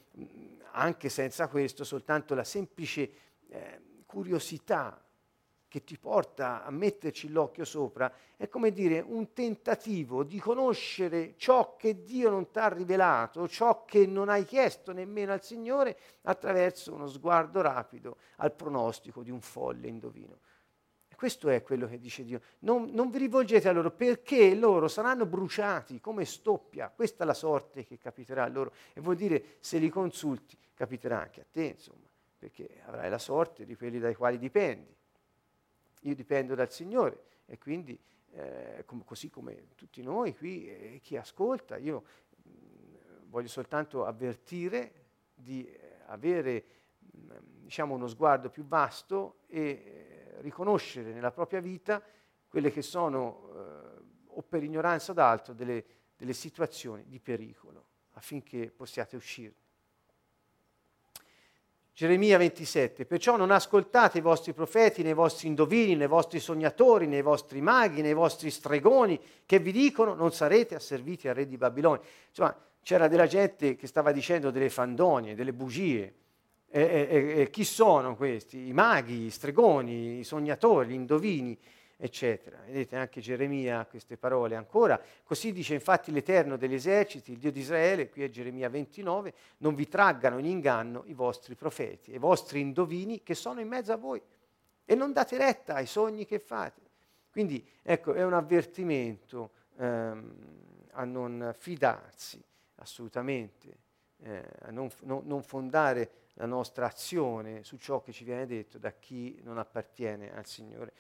anche senza questo, soltanto la semplice eh, curiosità che ti porta a metterci l'occhio sopra, è come dire un tentativo di conoscere ciò che Dio non ti ha rivelato, ciò che non hai chiesto nemmeno al Signore, attraverso uno sguardo rapido al pronostico di un folle indovino. Questo è quello che dice Dio. Non, non vi rivolgete a loro perché loro saranno bruciati come stoppia. Questa è la sorte che capiterà a loro. E vuol dire se li consulti capiterà anche a te, insomma, perché avrai la sorte di quelli dai quali dipendi. Io dipendo dal Signore e quindi, eh, com- così come tutti noi qui e eh, chi ascolta, io mh, mm, voglio soltanto avvertire di eh, avere mh, mm, diciamo, uno sguardo più vasto e eh, riconoscere nella propria vita quelle che sono, eh, o per ignoranza d'altro, delle, delle situazioni di pericolo affinché possiate uscirne. Geremia 27, perciò non ascoltate i vostri profeti, nei vostri indovini, nei vostri sognatori, nei vostri maghi, nei vostri stregoni che vi dicono non sarete asserviti al re di Babilonia. Insomma, c'era della gente che stava dicendo delle fandonie, delle bugie. E, e, e chi sono questi? I maghi, i stregoni, i sognatori, gli indovini eccetera. Vedete anche Geremia queste parole ancora. Così dice infatti l'Eterno degli eserciti, il Dio di Israele, qui è Geremia 29, non vi traggano in inganno i vostri profeti, i vostri indovini che sono in mezzo a voi e non date retta ai sogni che fate. Quindi ecco, è un avvertimento ehm, a non fidarsi assolutamente, eh, a non, no, non fondare la nostra azione su ciò che ci viene detto da chi non appartiene al Signore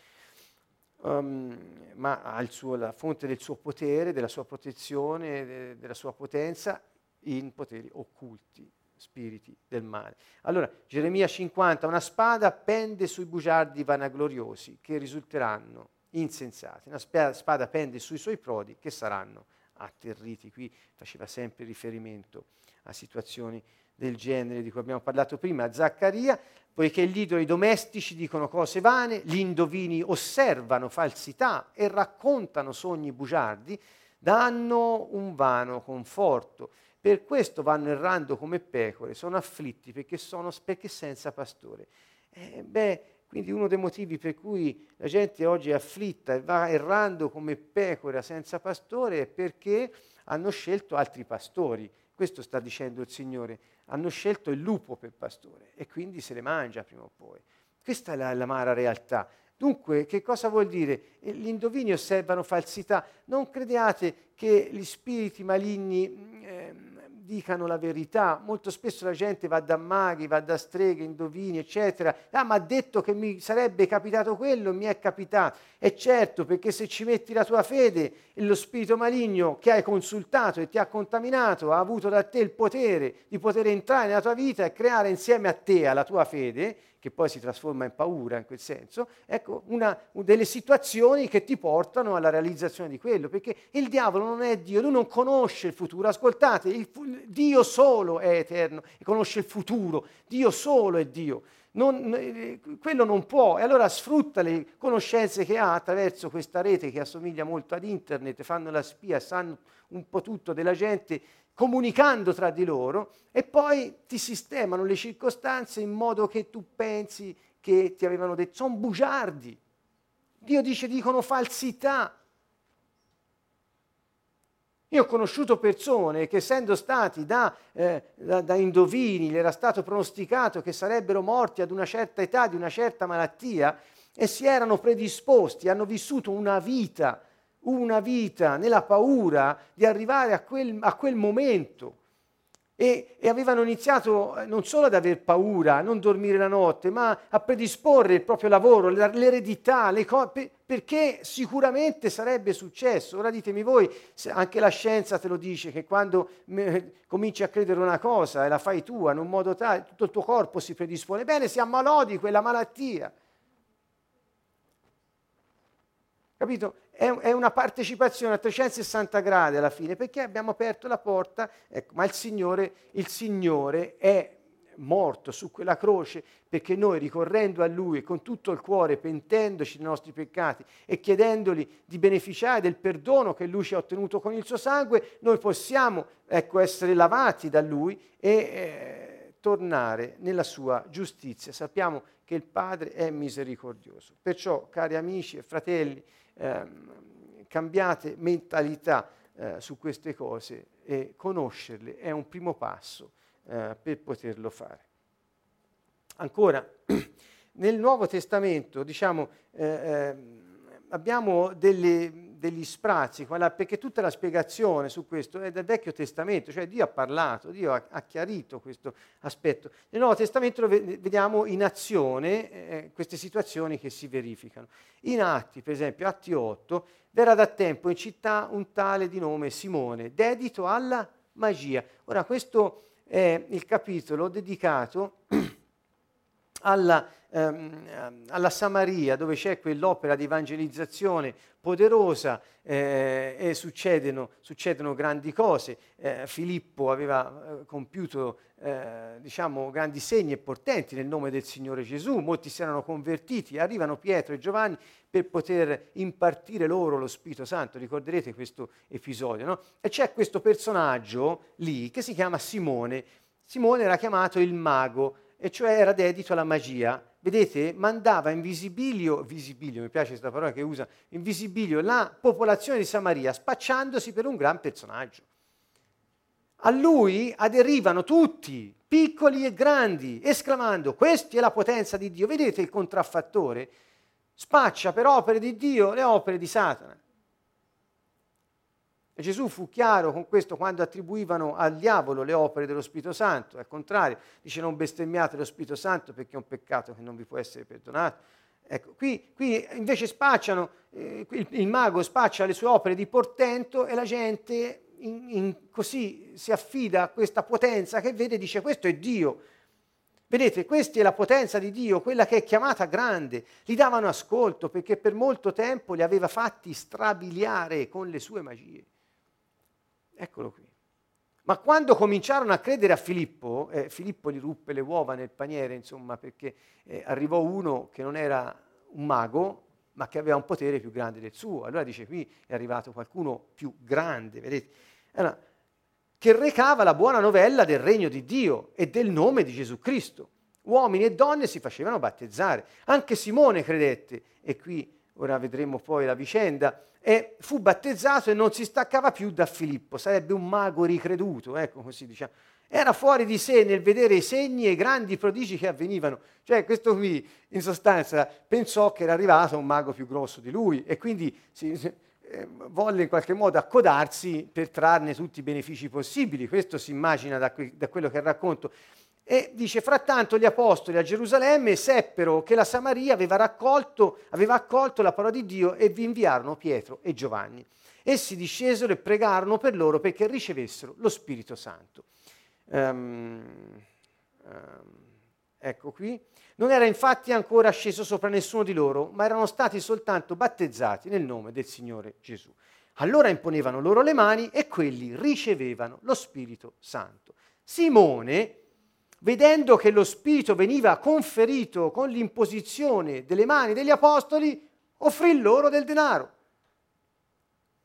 um, ma ha suo, la fonte del suo potere, della sua protezione, de, della sua potenza in poteri occulti, spiriti del male. Allora, Geremia 50, una spada pende sui bugiardi vanagloriosi che risulteranno insensati, una spada pende sui suoi prodi che saranno atterriti. Qui faceva sempre riferimento a situazioni del genere di cui abbiamo parlato prima, Zaccaria, poiché gli idoli domestici dicono cose vane, gli indovini osservano falsità e raccontano sogni bugiardi, danno un vano conforto. Per questo vanno errando come pecore, sono afflitti perché sono perché senza pastore. Eh, beh, quindi uno dei motivi per cui la gente oggi è afflitta e va errando come pecore senza pastore è perché hanno scelto altri pastori. Questo sta dicendo il Signore hanno scelto il lupo per pastore e quindi se le mangia prima o poi. Questa è la, l'amara realtà. Dunque, che cosa vuol dire? Gli indovini osservano falsità. Non crediate che gli spiriti maligni eh, dicano la verità. Molto spesso la gente va da maghi, va da streghe, indovini, eccetera. Ah, ma ha detto che mi sarebbe capitato quello, mi è capitato. E certo, perché se ci metti la tua fede, lo spirito maligno che hai consultato e ti ha contaminato ha avuto da te il potere di poter entrare nella tua vita e creare insieme a te, alla tua fede, che poi si trasforma in paura in quel senso, ecco, una, delle situazioni che ti portano alla realizzazione di quello, perché il diavolo non è Dio, lui non conosce il futuro, ascoltate, il, Dio solo è eterno e conosce il futuro, Dio solo è Dio. Non, eh, quello non può, e allora sfrutta le conoscenze che ha attraverso questa rete che assomiglia molto ad internet, fanno la spia, sanno un po' tutto della gente, comunicando tra di loro e poi ti sistemano le circostanze in modo che tu pensi che ti avevano detto, sono bugiardi. Dio dice dicono falsità. Io ho conosciuto persone che essendo stati da, eh, da, da, indovini, gli era stato pronosticato che sarebbero morti ad una certa età di una certa malattia e si erano predisposti, hanno vissuto una vita una vita nella paura di arrivare a quel, a quel momento. E, e, avevano iniziato eh, non solo ad aver paura, a non dormire la notte, ma a predisporre il proprio lavoro, l'eredità, le co- per, perché sicuramente sarebbe successo. Ora ditemi voi, anche la scienza te lo dice, che quando me, cominci a credere una cosa e la fai tua in un modo tale, tutto il tuo corpo si predispone, bene, si ammalò di quella malattia. Capito? È, una partecipazione a 360 gradi alla fine, perché abbiamo aperto la porta, ecco, ma il Signore, il Signore è morto su quella croce perché noi ricorrendo a Lui con tutto il cuore, pentendoci dei nostri peccati e chiedendogli di beneficiare del perdono che Lui ci ha ottenuto con il suo sangue, noi possiamo ecco, essere lavati da Lui e eh, tornare nella sua giustizia. Sappiamo che il Padre è misericordioso. Perciò, cari amici e fratelli, Ehm, cambiate mentalità eh, su queste cose e conoscerle è un primo passo eh, per poterlo fare. Ancora, nel Nuovo Testamento, diciamo, eh, ehm, abbiamo delle degli sprazzi, perché tutta la spiegazione su questo è del Vecchio Testamento, cioè Dio ha parlato, Dio ha, ha chiarito questo aspetto. Nel Nuovo Testamento vediamo in azione eh, queste situazioni che si verificano. In Atti, per esempio, Atti 8, verrà da tempo in città un tale di nome Simone, dedito alla magia. Ora, questo è il capitolo dedicato alla ehm, alla Samaria, dove c'è quell'opera di evangelizzazione poderosa eh, e succedono, succedono, grandi cose. Eh, Filippo aveva eh, compiuto eh, diciamo, grandi segni e portenti nel nome del Signore Gesù, molti si erano convertiti, arrivano Pietro e Giovanni per poter impartire loro lo Spirito Santo, ricorderete questo episodio, no? E c'è questo personaggio lì che si chiama Simone. Simone era chiamato il mago, e cioè era dedito alla magia, vedete, mandava in visibilio, visibilio, mi piace questa parola che usa, in visibilio la popolazione di Samaria, spacciandosi per un gran personaggio. A lui aderivano tutti, piccoli e grandi, esclamando, questa è la potenza di Dio. Vedete il contraffattore? Spaccia per opere di Dio le opere di Satana. E Gesù fu chiaro con questo quando attribuivano al diavolo le opere dello Spirito Santo, al contrario, dice non bestemmiate lo Spirito Santo perché è un peccato che non vi può essere perdonato. Ecco, qui, qui invece spacciano, eh, il, il, mago spaccia le sue opere di portento e la gente in, in, così si affida a questa potenza che vede e dice questo è Dio. Vedete, questa è la potenza di Dio, quella che è chiamata grande. Gli davano ascolto perché per molto tempo li aveva fatti strabiliare con le sue magie. Eccolo qui. Ma quando cominciarono a credere a Filippo, eh, Filippo gli ruppe le uova nel paniere, insomma, perché eh, arrivò uno che non era un mago, ma che aveva un potere più grande del suo. Allora dice qui è arrivato qualcuno più grande, vedete? Allora, che recava la buona novella del regno di Dio e del nome di Gesù Cristo. Uomini e donne si facevano battezzare. Anche Simone credette, e qui ora vedremo poi la vicenda, e fu battezzato e non si staccava più da Filippo, sarebbe un mago ricreduto, ecco così diciamo. Era fuori di sé nel vedere i segni e i grandi prodigi che avvenivano. Cioè questo qui, in sostanza, pensò che era arrivato un mago più grosso di lui e quindi si, eh, volle in qualche modo accodarsi per trarne tutti i benefici possibili. Questo si immagina da, que- da quello che racconto. E dice, frattanto gli apostoli a Gerusalemme seppero che la Samaria aveva, raccolto, aveva accolto la parola di Dio e vi inviarono Pietro e Giovanni. Essi discesero e pregarono per loro perché ricevessero lo Spirito Santo. Um, um, ecco qui. Non era infatti ancora sceso sopra nessuno di loro, ma erano stati soltanto battezzati nel nome del Signore Gesù. Allora imponevano loro le mani e quelli ricevevano lo Spirito Santo. Simone, vedendo che lo Spirito veniva conferito con l'imposizione delle mani degli apostoli, offrì loro del denaro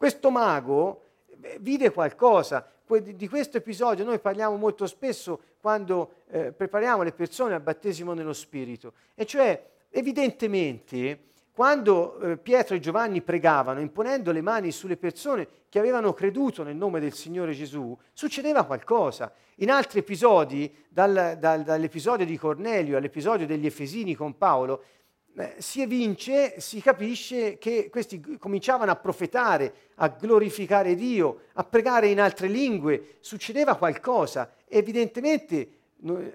questo mago eh, vide qualcosa. Di questo episodio noi parliamo molto spesso quando eh, prepariamo le persone al battesimo nello Spirito. E cioè, evidentemente, quando eh, Pietro e Giovanni pregavano, imponendo le mani sulle persone che avevano creduto nel nome del Signore Gesù, succedeva qualcosa. In altri episodi, dal, dal, dall'episodio di Cornelio all'episodio degli Efesini con Paolo, eh, si evince, si capisce che questi cominciavano a profetare, a glorificare Dio, a pregare in altre lingue, succedeva qualcosa. Evidentemente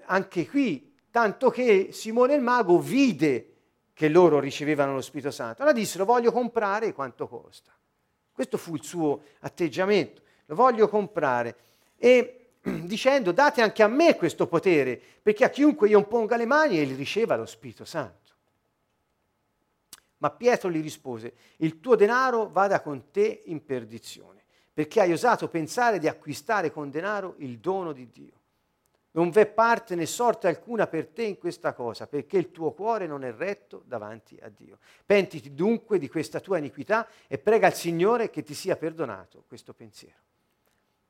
anche qui, tanto che Simone il mago vide che loro ricevevano lo Spirito Santo. Allora disse, lo voglio comprare, quanto costa? Questo fu il suo atteggiamento, lo voglio comprare. E dicendo, date anche a me questo potere, perché a chiunque io imponga le mani, egli riceva lo Spirito Santo. Ma Pietro gli rispose, il tuo denaro vada con te in perdizione, perché hai osato pensare di acquistare con denaro il dono di Dio. Non v'è parte né sorte alcuna per te in questa cosa, perché il tuo cuore non è retto davanti a Dio. Pentiti dunque di questa tua iniquità e prega al Signore che ti sia perdonato questo pensiero.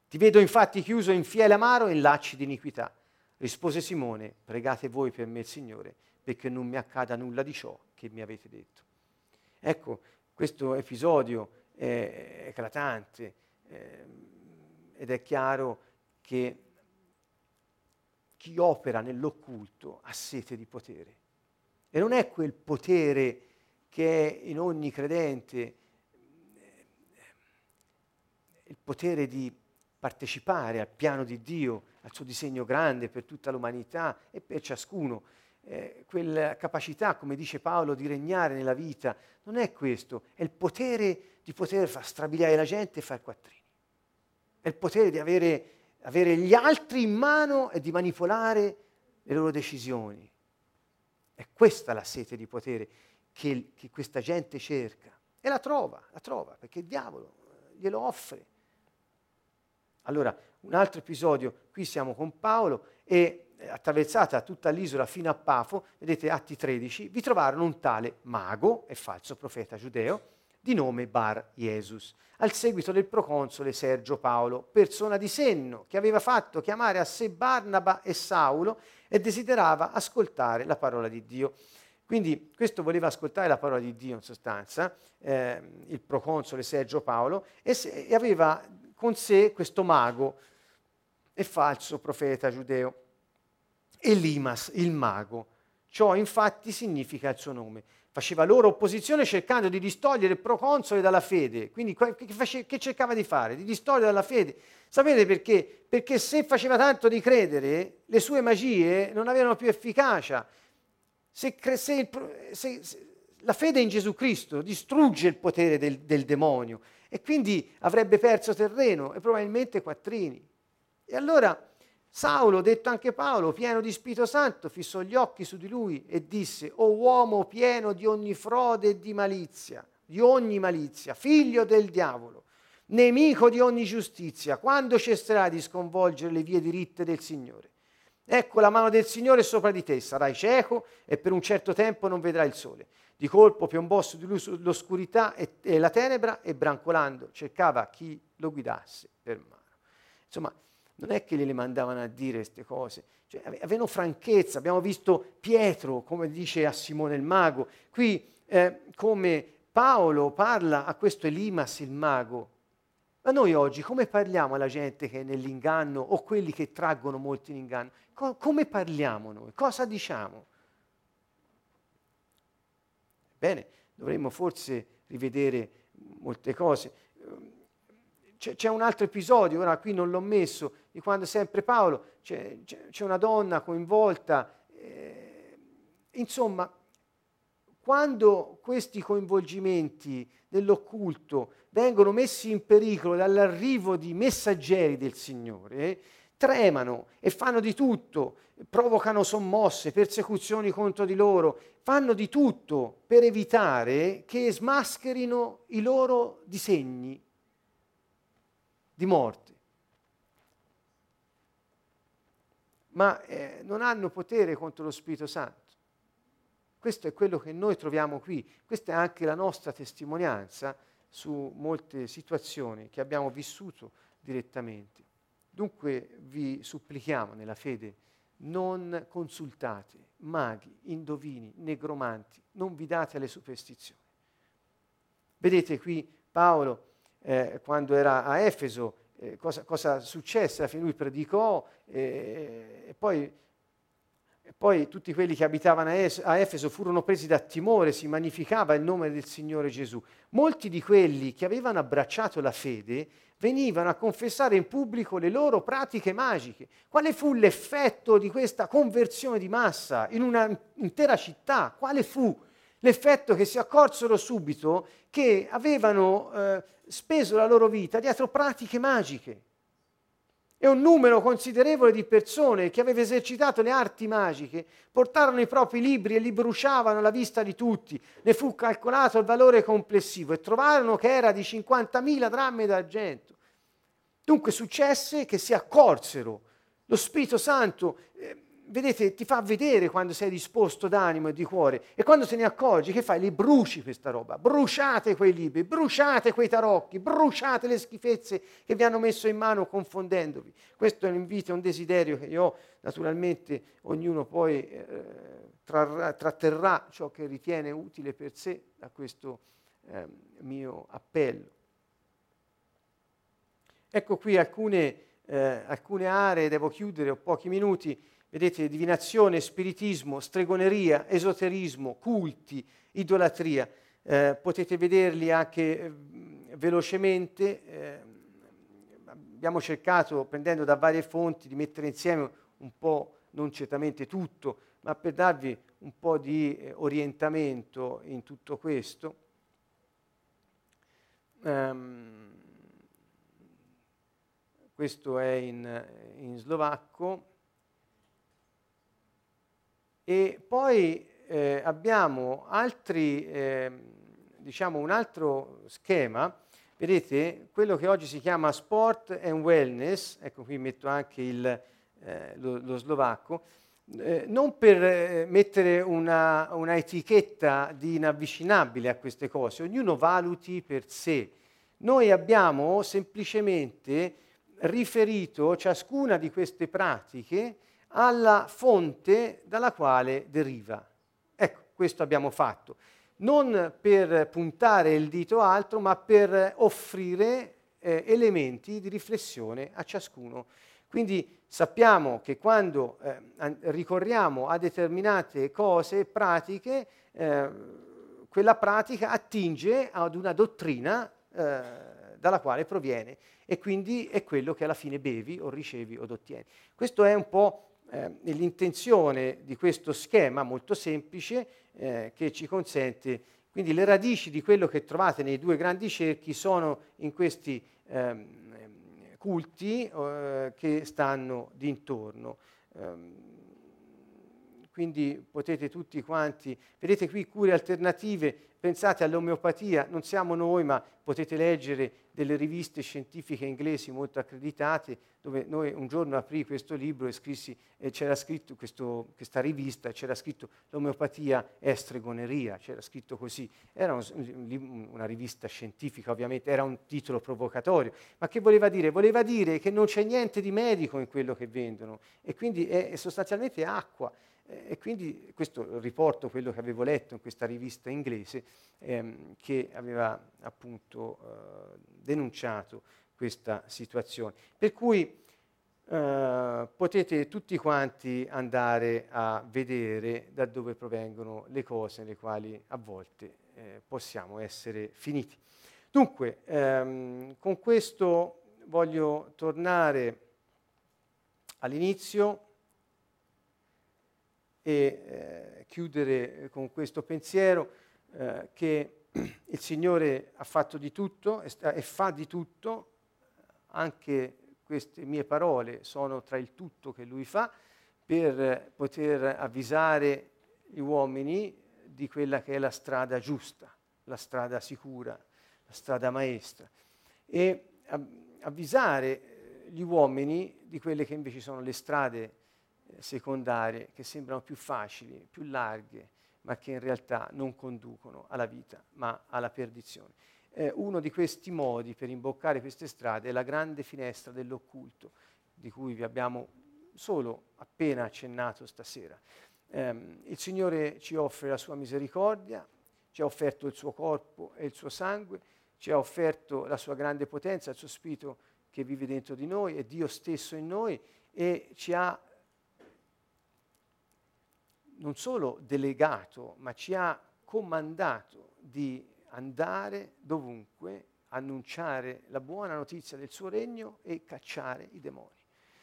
Ti vedo infatti chiuso in fiele amaro e in lacci di iniquità. Rispose Simone, pregate voi per me il Signore, perché non mi accada nulla di ciò che mi avete detto. Ecco, questo episodio è eclatante eh, ed è chiaro che chi opera nell'occulto ha sete di potere. E non è quel potere che è in ogni credente, eh, il potere di partecipare al piano di Dio, al suo disegno grande per tutta l'umanità e per ciascuno eh, quella capacità, come dice Paolo, di regnare nella vita, non è questo, è il potere di poter far strabiliare la gente e fare quattrini. È il potere di avere, avere gli altri in mano e di manipolare le loro decisioni. È questa la sete di potere che, che questa gente cerca. E la trova, la trova, perché il diavolo glielo offre. Allora, un altro episodio, qui siamo con Paolo e attraversata tutta l'isola fino a Pafo, vedete Atti 13, vi trovarono un tale mago e falso profeta giudeo di nome Bar Jesus, al seguito del proconsole Sergio Paolo, persona di senno, che aveva fatto chiamare a sé Barnaba e Saulo e desiderava ascoltare la parola di Dio. Quindi questo voleva ascoltare la parola di Dio in sostanza, eh, il proconsole Sergio Paolo, e, se, e aveva con sé questo mago e falso profeta giudeo. Elimas, il mago. Ciò infatti significa il suo nome. Faceva loro opposizione cercando di distogliere il proconsole dalla fede. Quindi che, cercava di fare? Di distogliere dalla fede. Sapete perché? Perché se faceva tanto di credere, le sue magie non avevano più efficacia. Se, se, se, la fede in Gesù Cristo distrugge il potere del, del demonio e quindi avrebbe perso terreno e probabilmente quattrini. E allora Saulo, detto anche Paolo, pieno di Spirito Santo, fissò gli occhi su di lui e disse, o uomo pieno di ogni frode e di malizia, di ogni malizia, figlio del diavolo, nemico di ogni giustizia, quando cesserai di sconvolgere le vie diritte del Signore? Ecco la mano del Signore sopra di te, sarai cieco e per un certo tempo non vedrai il sole. Di colpo piombò su di lui l'oscurità e, e la tenebra e brancolando cercava chi lo guidasse per mano. Insomma, non è che gliele mandavano a dire queste cose, cioè, avevano franchezza. Abbiamo visto Pietro, come dice a Simone il mago, qui eh, come Paolo parla a questo Elimas il mago. Ma noi oggi come parliamo alla gente che è nell'inganno o quelli che traggono molti in inganno? Co- come parliamo noi? Cosa diciamo? Bene, dovremmo forse rivedere molte cose. C'è, c'è, un altro episodio, ora qui non l'ho messo, di quando sempre Paolo, c'è, c'è, una donna coinvolta. Eh, insomma, quando questi coinvolgimenti nell'occulto vengono messi in pericolo dall'arrivo di messaggeri del Signore, tremano e fanno di tutto, provocano sommosse, persecuzioni contro di loro, fanno di tutto per evitare che smascherino i loro disegni di morte. Ma eh, non hanno potere contro lo Spirito Santo. Questo è quello che noi troviamo qui, questa è anche la nostra testimonianza su molte situazioni che abbiamo vissuto direttamente. Dunque vi supplichiamo nella fede, non consultate maghi, indovini, negromanti, non vi date alle superstizioni. Vedete qui Paolo, eh, quando era a Efeso, eh, cosa, cosa, successe? Lui predicò eh, e poi poi tutti quelli che abitavano a Efeso furono presi da timore, si magnificava il nome del Signore Gesù. Molti di quelli che avevano abbracciato la fede venivano a confessare in pubblico le loro pratiche magiche. Quale fu l'effetto di questa conversione di massa in un'intera città? Quale fu l'effetto che si accorsero subito che avevano eh, speso la loro vita dietro pratiche magiche? e un numero considerevole di persone che aveva esercitato le arti magiche portarono i propri libri e li bruciavano alla vista di tutti. Ne fu calcolato il valore complessivo e trovarono che era di 50.000 drammi d'argento. Dunque successe che si accorsero. Lo Spirito Santo eh, vedete, ti fa vedere quando sei disposto d'animo e di cuore e quando te ne accorgi, che fai? Li bruci questa roba, bruciate quei libri, bruciate quei tarocchi, bruciate le schifezze che vi hanno messo in mano confondendovi. Questo è un invito, è un desiderio che io ho, naturalmente ognuno poi eh, trarrà, tratterrà ciò che ritiene utile per sé da questo eh, mio appello. Ecco qui alcune, eh, alcune aree, devo chiudere, ho pochi minuti Vedete, divinazione, spiritismo, stregoneria, esoterismo, culti, idolatria. Eh, potete vederli anche eh, velocemente. Eh, abbiamo cercato, prendendo da varie fonti, di mettere insieme un po', non certamente tutto, ma per darvi un po' di eh, orientamento in tutto questo. Um, questo è in, in slovacco. E poi eh, abbiamo altri, eh, diciamo un altro schema, vedete, quello che oggi si chiama sport and wellness, ecco qui metto anche il, eh, lo, lo, slovacco, eh, non per eh, mettere una, una etichetta di inavvicinabile a queste cose, ognuno valuti per sé. Noi abbiamo semplicemente riferito ciascuna di queste pratiche alla fonte dalla quale deriva. Ecco, questo abbiamo fatto. Non per puntare il dito altro, ma per offrire eh, elementi di riflessione a ciascuno. Quindi sappiamo che quando eh, ricorriamo a determinate cose, pratiche, eh, quella pratica attinge ad una dottrina eh, dalla quale proviene e quindi è quello che alla fine bevi o ricevi o ottieni. Questo è un po' eh, l'intenzione di questo schema molto semplice eh, che ci consente, quindi le radici di quello che trovate nei due grandi cerchi sono in questi ehm, culti eh, che stanno d'intorno. Um, quindi potete tutti quanti, vedete qui cure alternative, pensate all'omeopatia, non siamo noi, ma potete leggere delle riviste scientifiche inglesi molto accreditate, dove noi un giorno aprì questo libro e scrissi, e c'era scritto questo, questa rivista, c'era scritto l'omeopatia è stregoneria, c'era scritto così. Era un, una rivista scientifica, ovviamente, era un titolo provocatorio. Ma che voleva dire? Voleva dire che non c'è niente di medico in quello che vendono e quindi è, è sostanzialmente acqua. E quindi questo riporto quello che avevo letto in questa rivista inglese ehm, che aveva appunto eh, denunciato questa situazione. Per cui eh, potete tutti quanti andare a vedere da dove provengono le cose nelle quali a volte eh, possiamo essere finiti. Dunque, ehm, con questo voglio tornare all'inizio e eh, chiudere con questo pensiero eh, che il Signore ha fatto di tutto e, sta, e fa di tutto, anche queste mie parole sono tra il tutto che Lui fa, per poter avvisare gli uomini di quella che è la strada giusta, la strada sicura, la strada maestra, e avvisare gli uomini di quelle che invece sono le strade eh, secondarie, che sembrano più facili, più larghe, ma che in realtà non conducono alla vita, ma alla perdizione. Eh, uno di questi modi per imboccare queste strade è la grande finestra dell'occulto, di cui vi abbiamo solo appena accennato stasera. Eh, il Signore ci offre la sua misericordia, ci ha offerto il suo corpo e il suo sangue, ci ha offerto la sua grande potenza, il suo spirito che vive dentro di noi, è Dio stesso in noi e ci ha non solo delegato, ma ci ha comandato di andare dovunque, annunciare la buona notizia del suo regno e cacciare i demoni.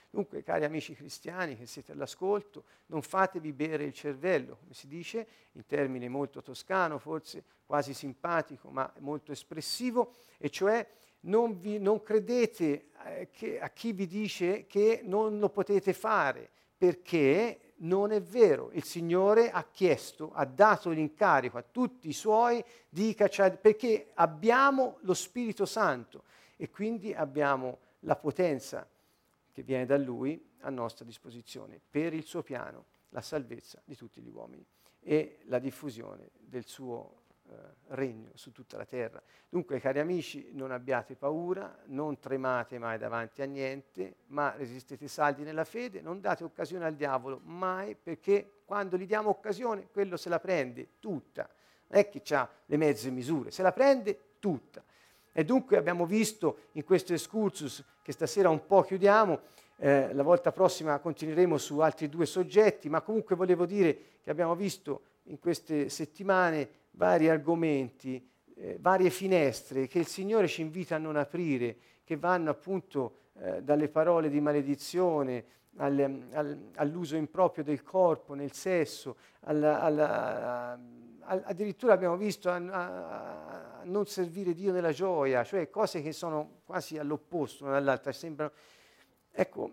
Dunque, cari amici cristiani che siete all'ascolto, non fatevi bere il cervello, come si dice, in termine molto toscano, forse quasi simpatico, ma molto espressivo, e cioè non, vi, non credete eh, a chi vi dice che non lo potete fare, perché non è vero. Il Signore ha chiesto, ha dato l'incarico a tutti i suoi di cacciare, perché abbiamo lo Spirito Santo e quindi abbiamo la potenza che viene da Lui a nostra disposizione per il suo piano, la salvezza di tutti gli uomini e la diffusione del suo regno su tutta la terra. Dunque, cari amici, non abbiate paura, non tremate mai davanti a niente, ma resistete saldi nella fede, non date occasione al diavolo mai, perché quando gli diamo occasione, quello se la prende tutta. Non è che ha le mezze misure, se la prende tutta. E dunque abbiamo visto in questo excursus, che stasera un po' chiudiamo, eh, la volta prossima continueremo su altri due soggetti, ma comunque volevo dire che abbiamo visto in queste settimane vari argomenti, eh, varie finestre che il Signore ci invita a non aprire, che vanno appunto eh, dalle parole di maledizione al, al, all'uso improprio del corpo, nel sesso, alla, alla, addirittura abbiamo visto a, a, a, non servire Dio nella gioia, cioè cose che sono quasi all'opposto una dall'altra. Sembrano... Ecco,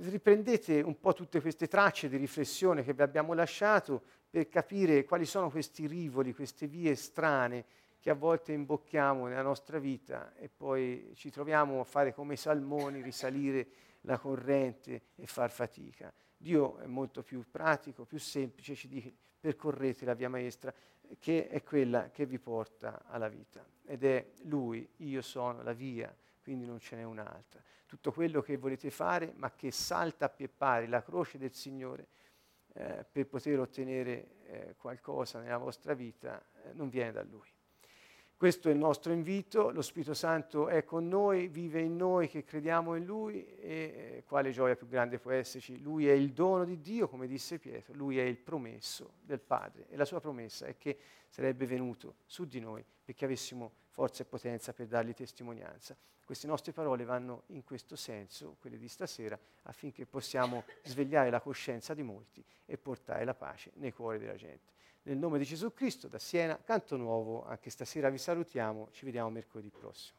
riprendete un po' tutte queste tracce di riflessione che vi abbiamo lasciato per capire quali sono questi rivoli, queste vie strane che a volte imbocchiamo nella nostra vita e poi ci troviamo a fare come i salmoni, risalire la corrente e far fatica. Dio è molto più pratico, più semplice, ci dice percorrete la via maestra, che è quella che vi porta alla vita. Ed è Lui, io sono la via, quindi non ce n'è un'altra. Tutto quello che volete fare, ma che salta a pie pari la croce del Signore, eh, per poter ottenere eh, qualcosa nella vostra vita, eh, non viene da Lui. Questo è il nostro invito, lo Spirito Santo è con noi, vive in noi che crediamo in Lui e eh, quale gioia più grande può esserci? Lui è il dono di Dio, come disse Pietro, Lui è il promesso del Padre e la sua promessa è che sarebbe venuto su di noi perché avessimo forza e potenza per dargli testimonianza. Queste nostre parole vanno in questo senso, quelle di stasera, affinché possiamo svegliare la coscienza di molti e portare la pace nei cuori della gente. Nel nome di Gesù Cristo, da Siena, canto nuovo, anche stasera vi salutiamo, ci vediamo mercoledì prossimo.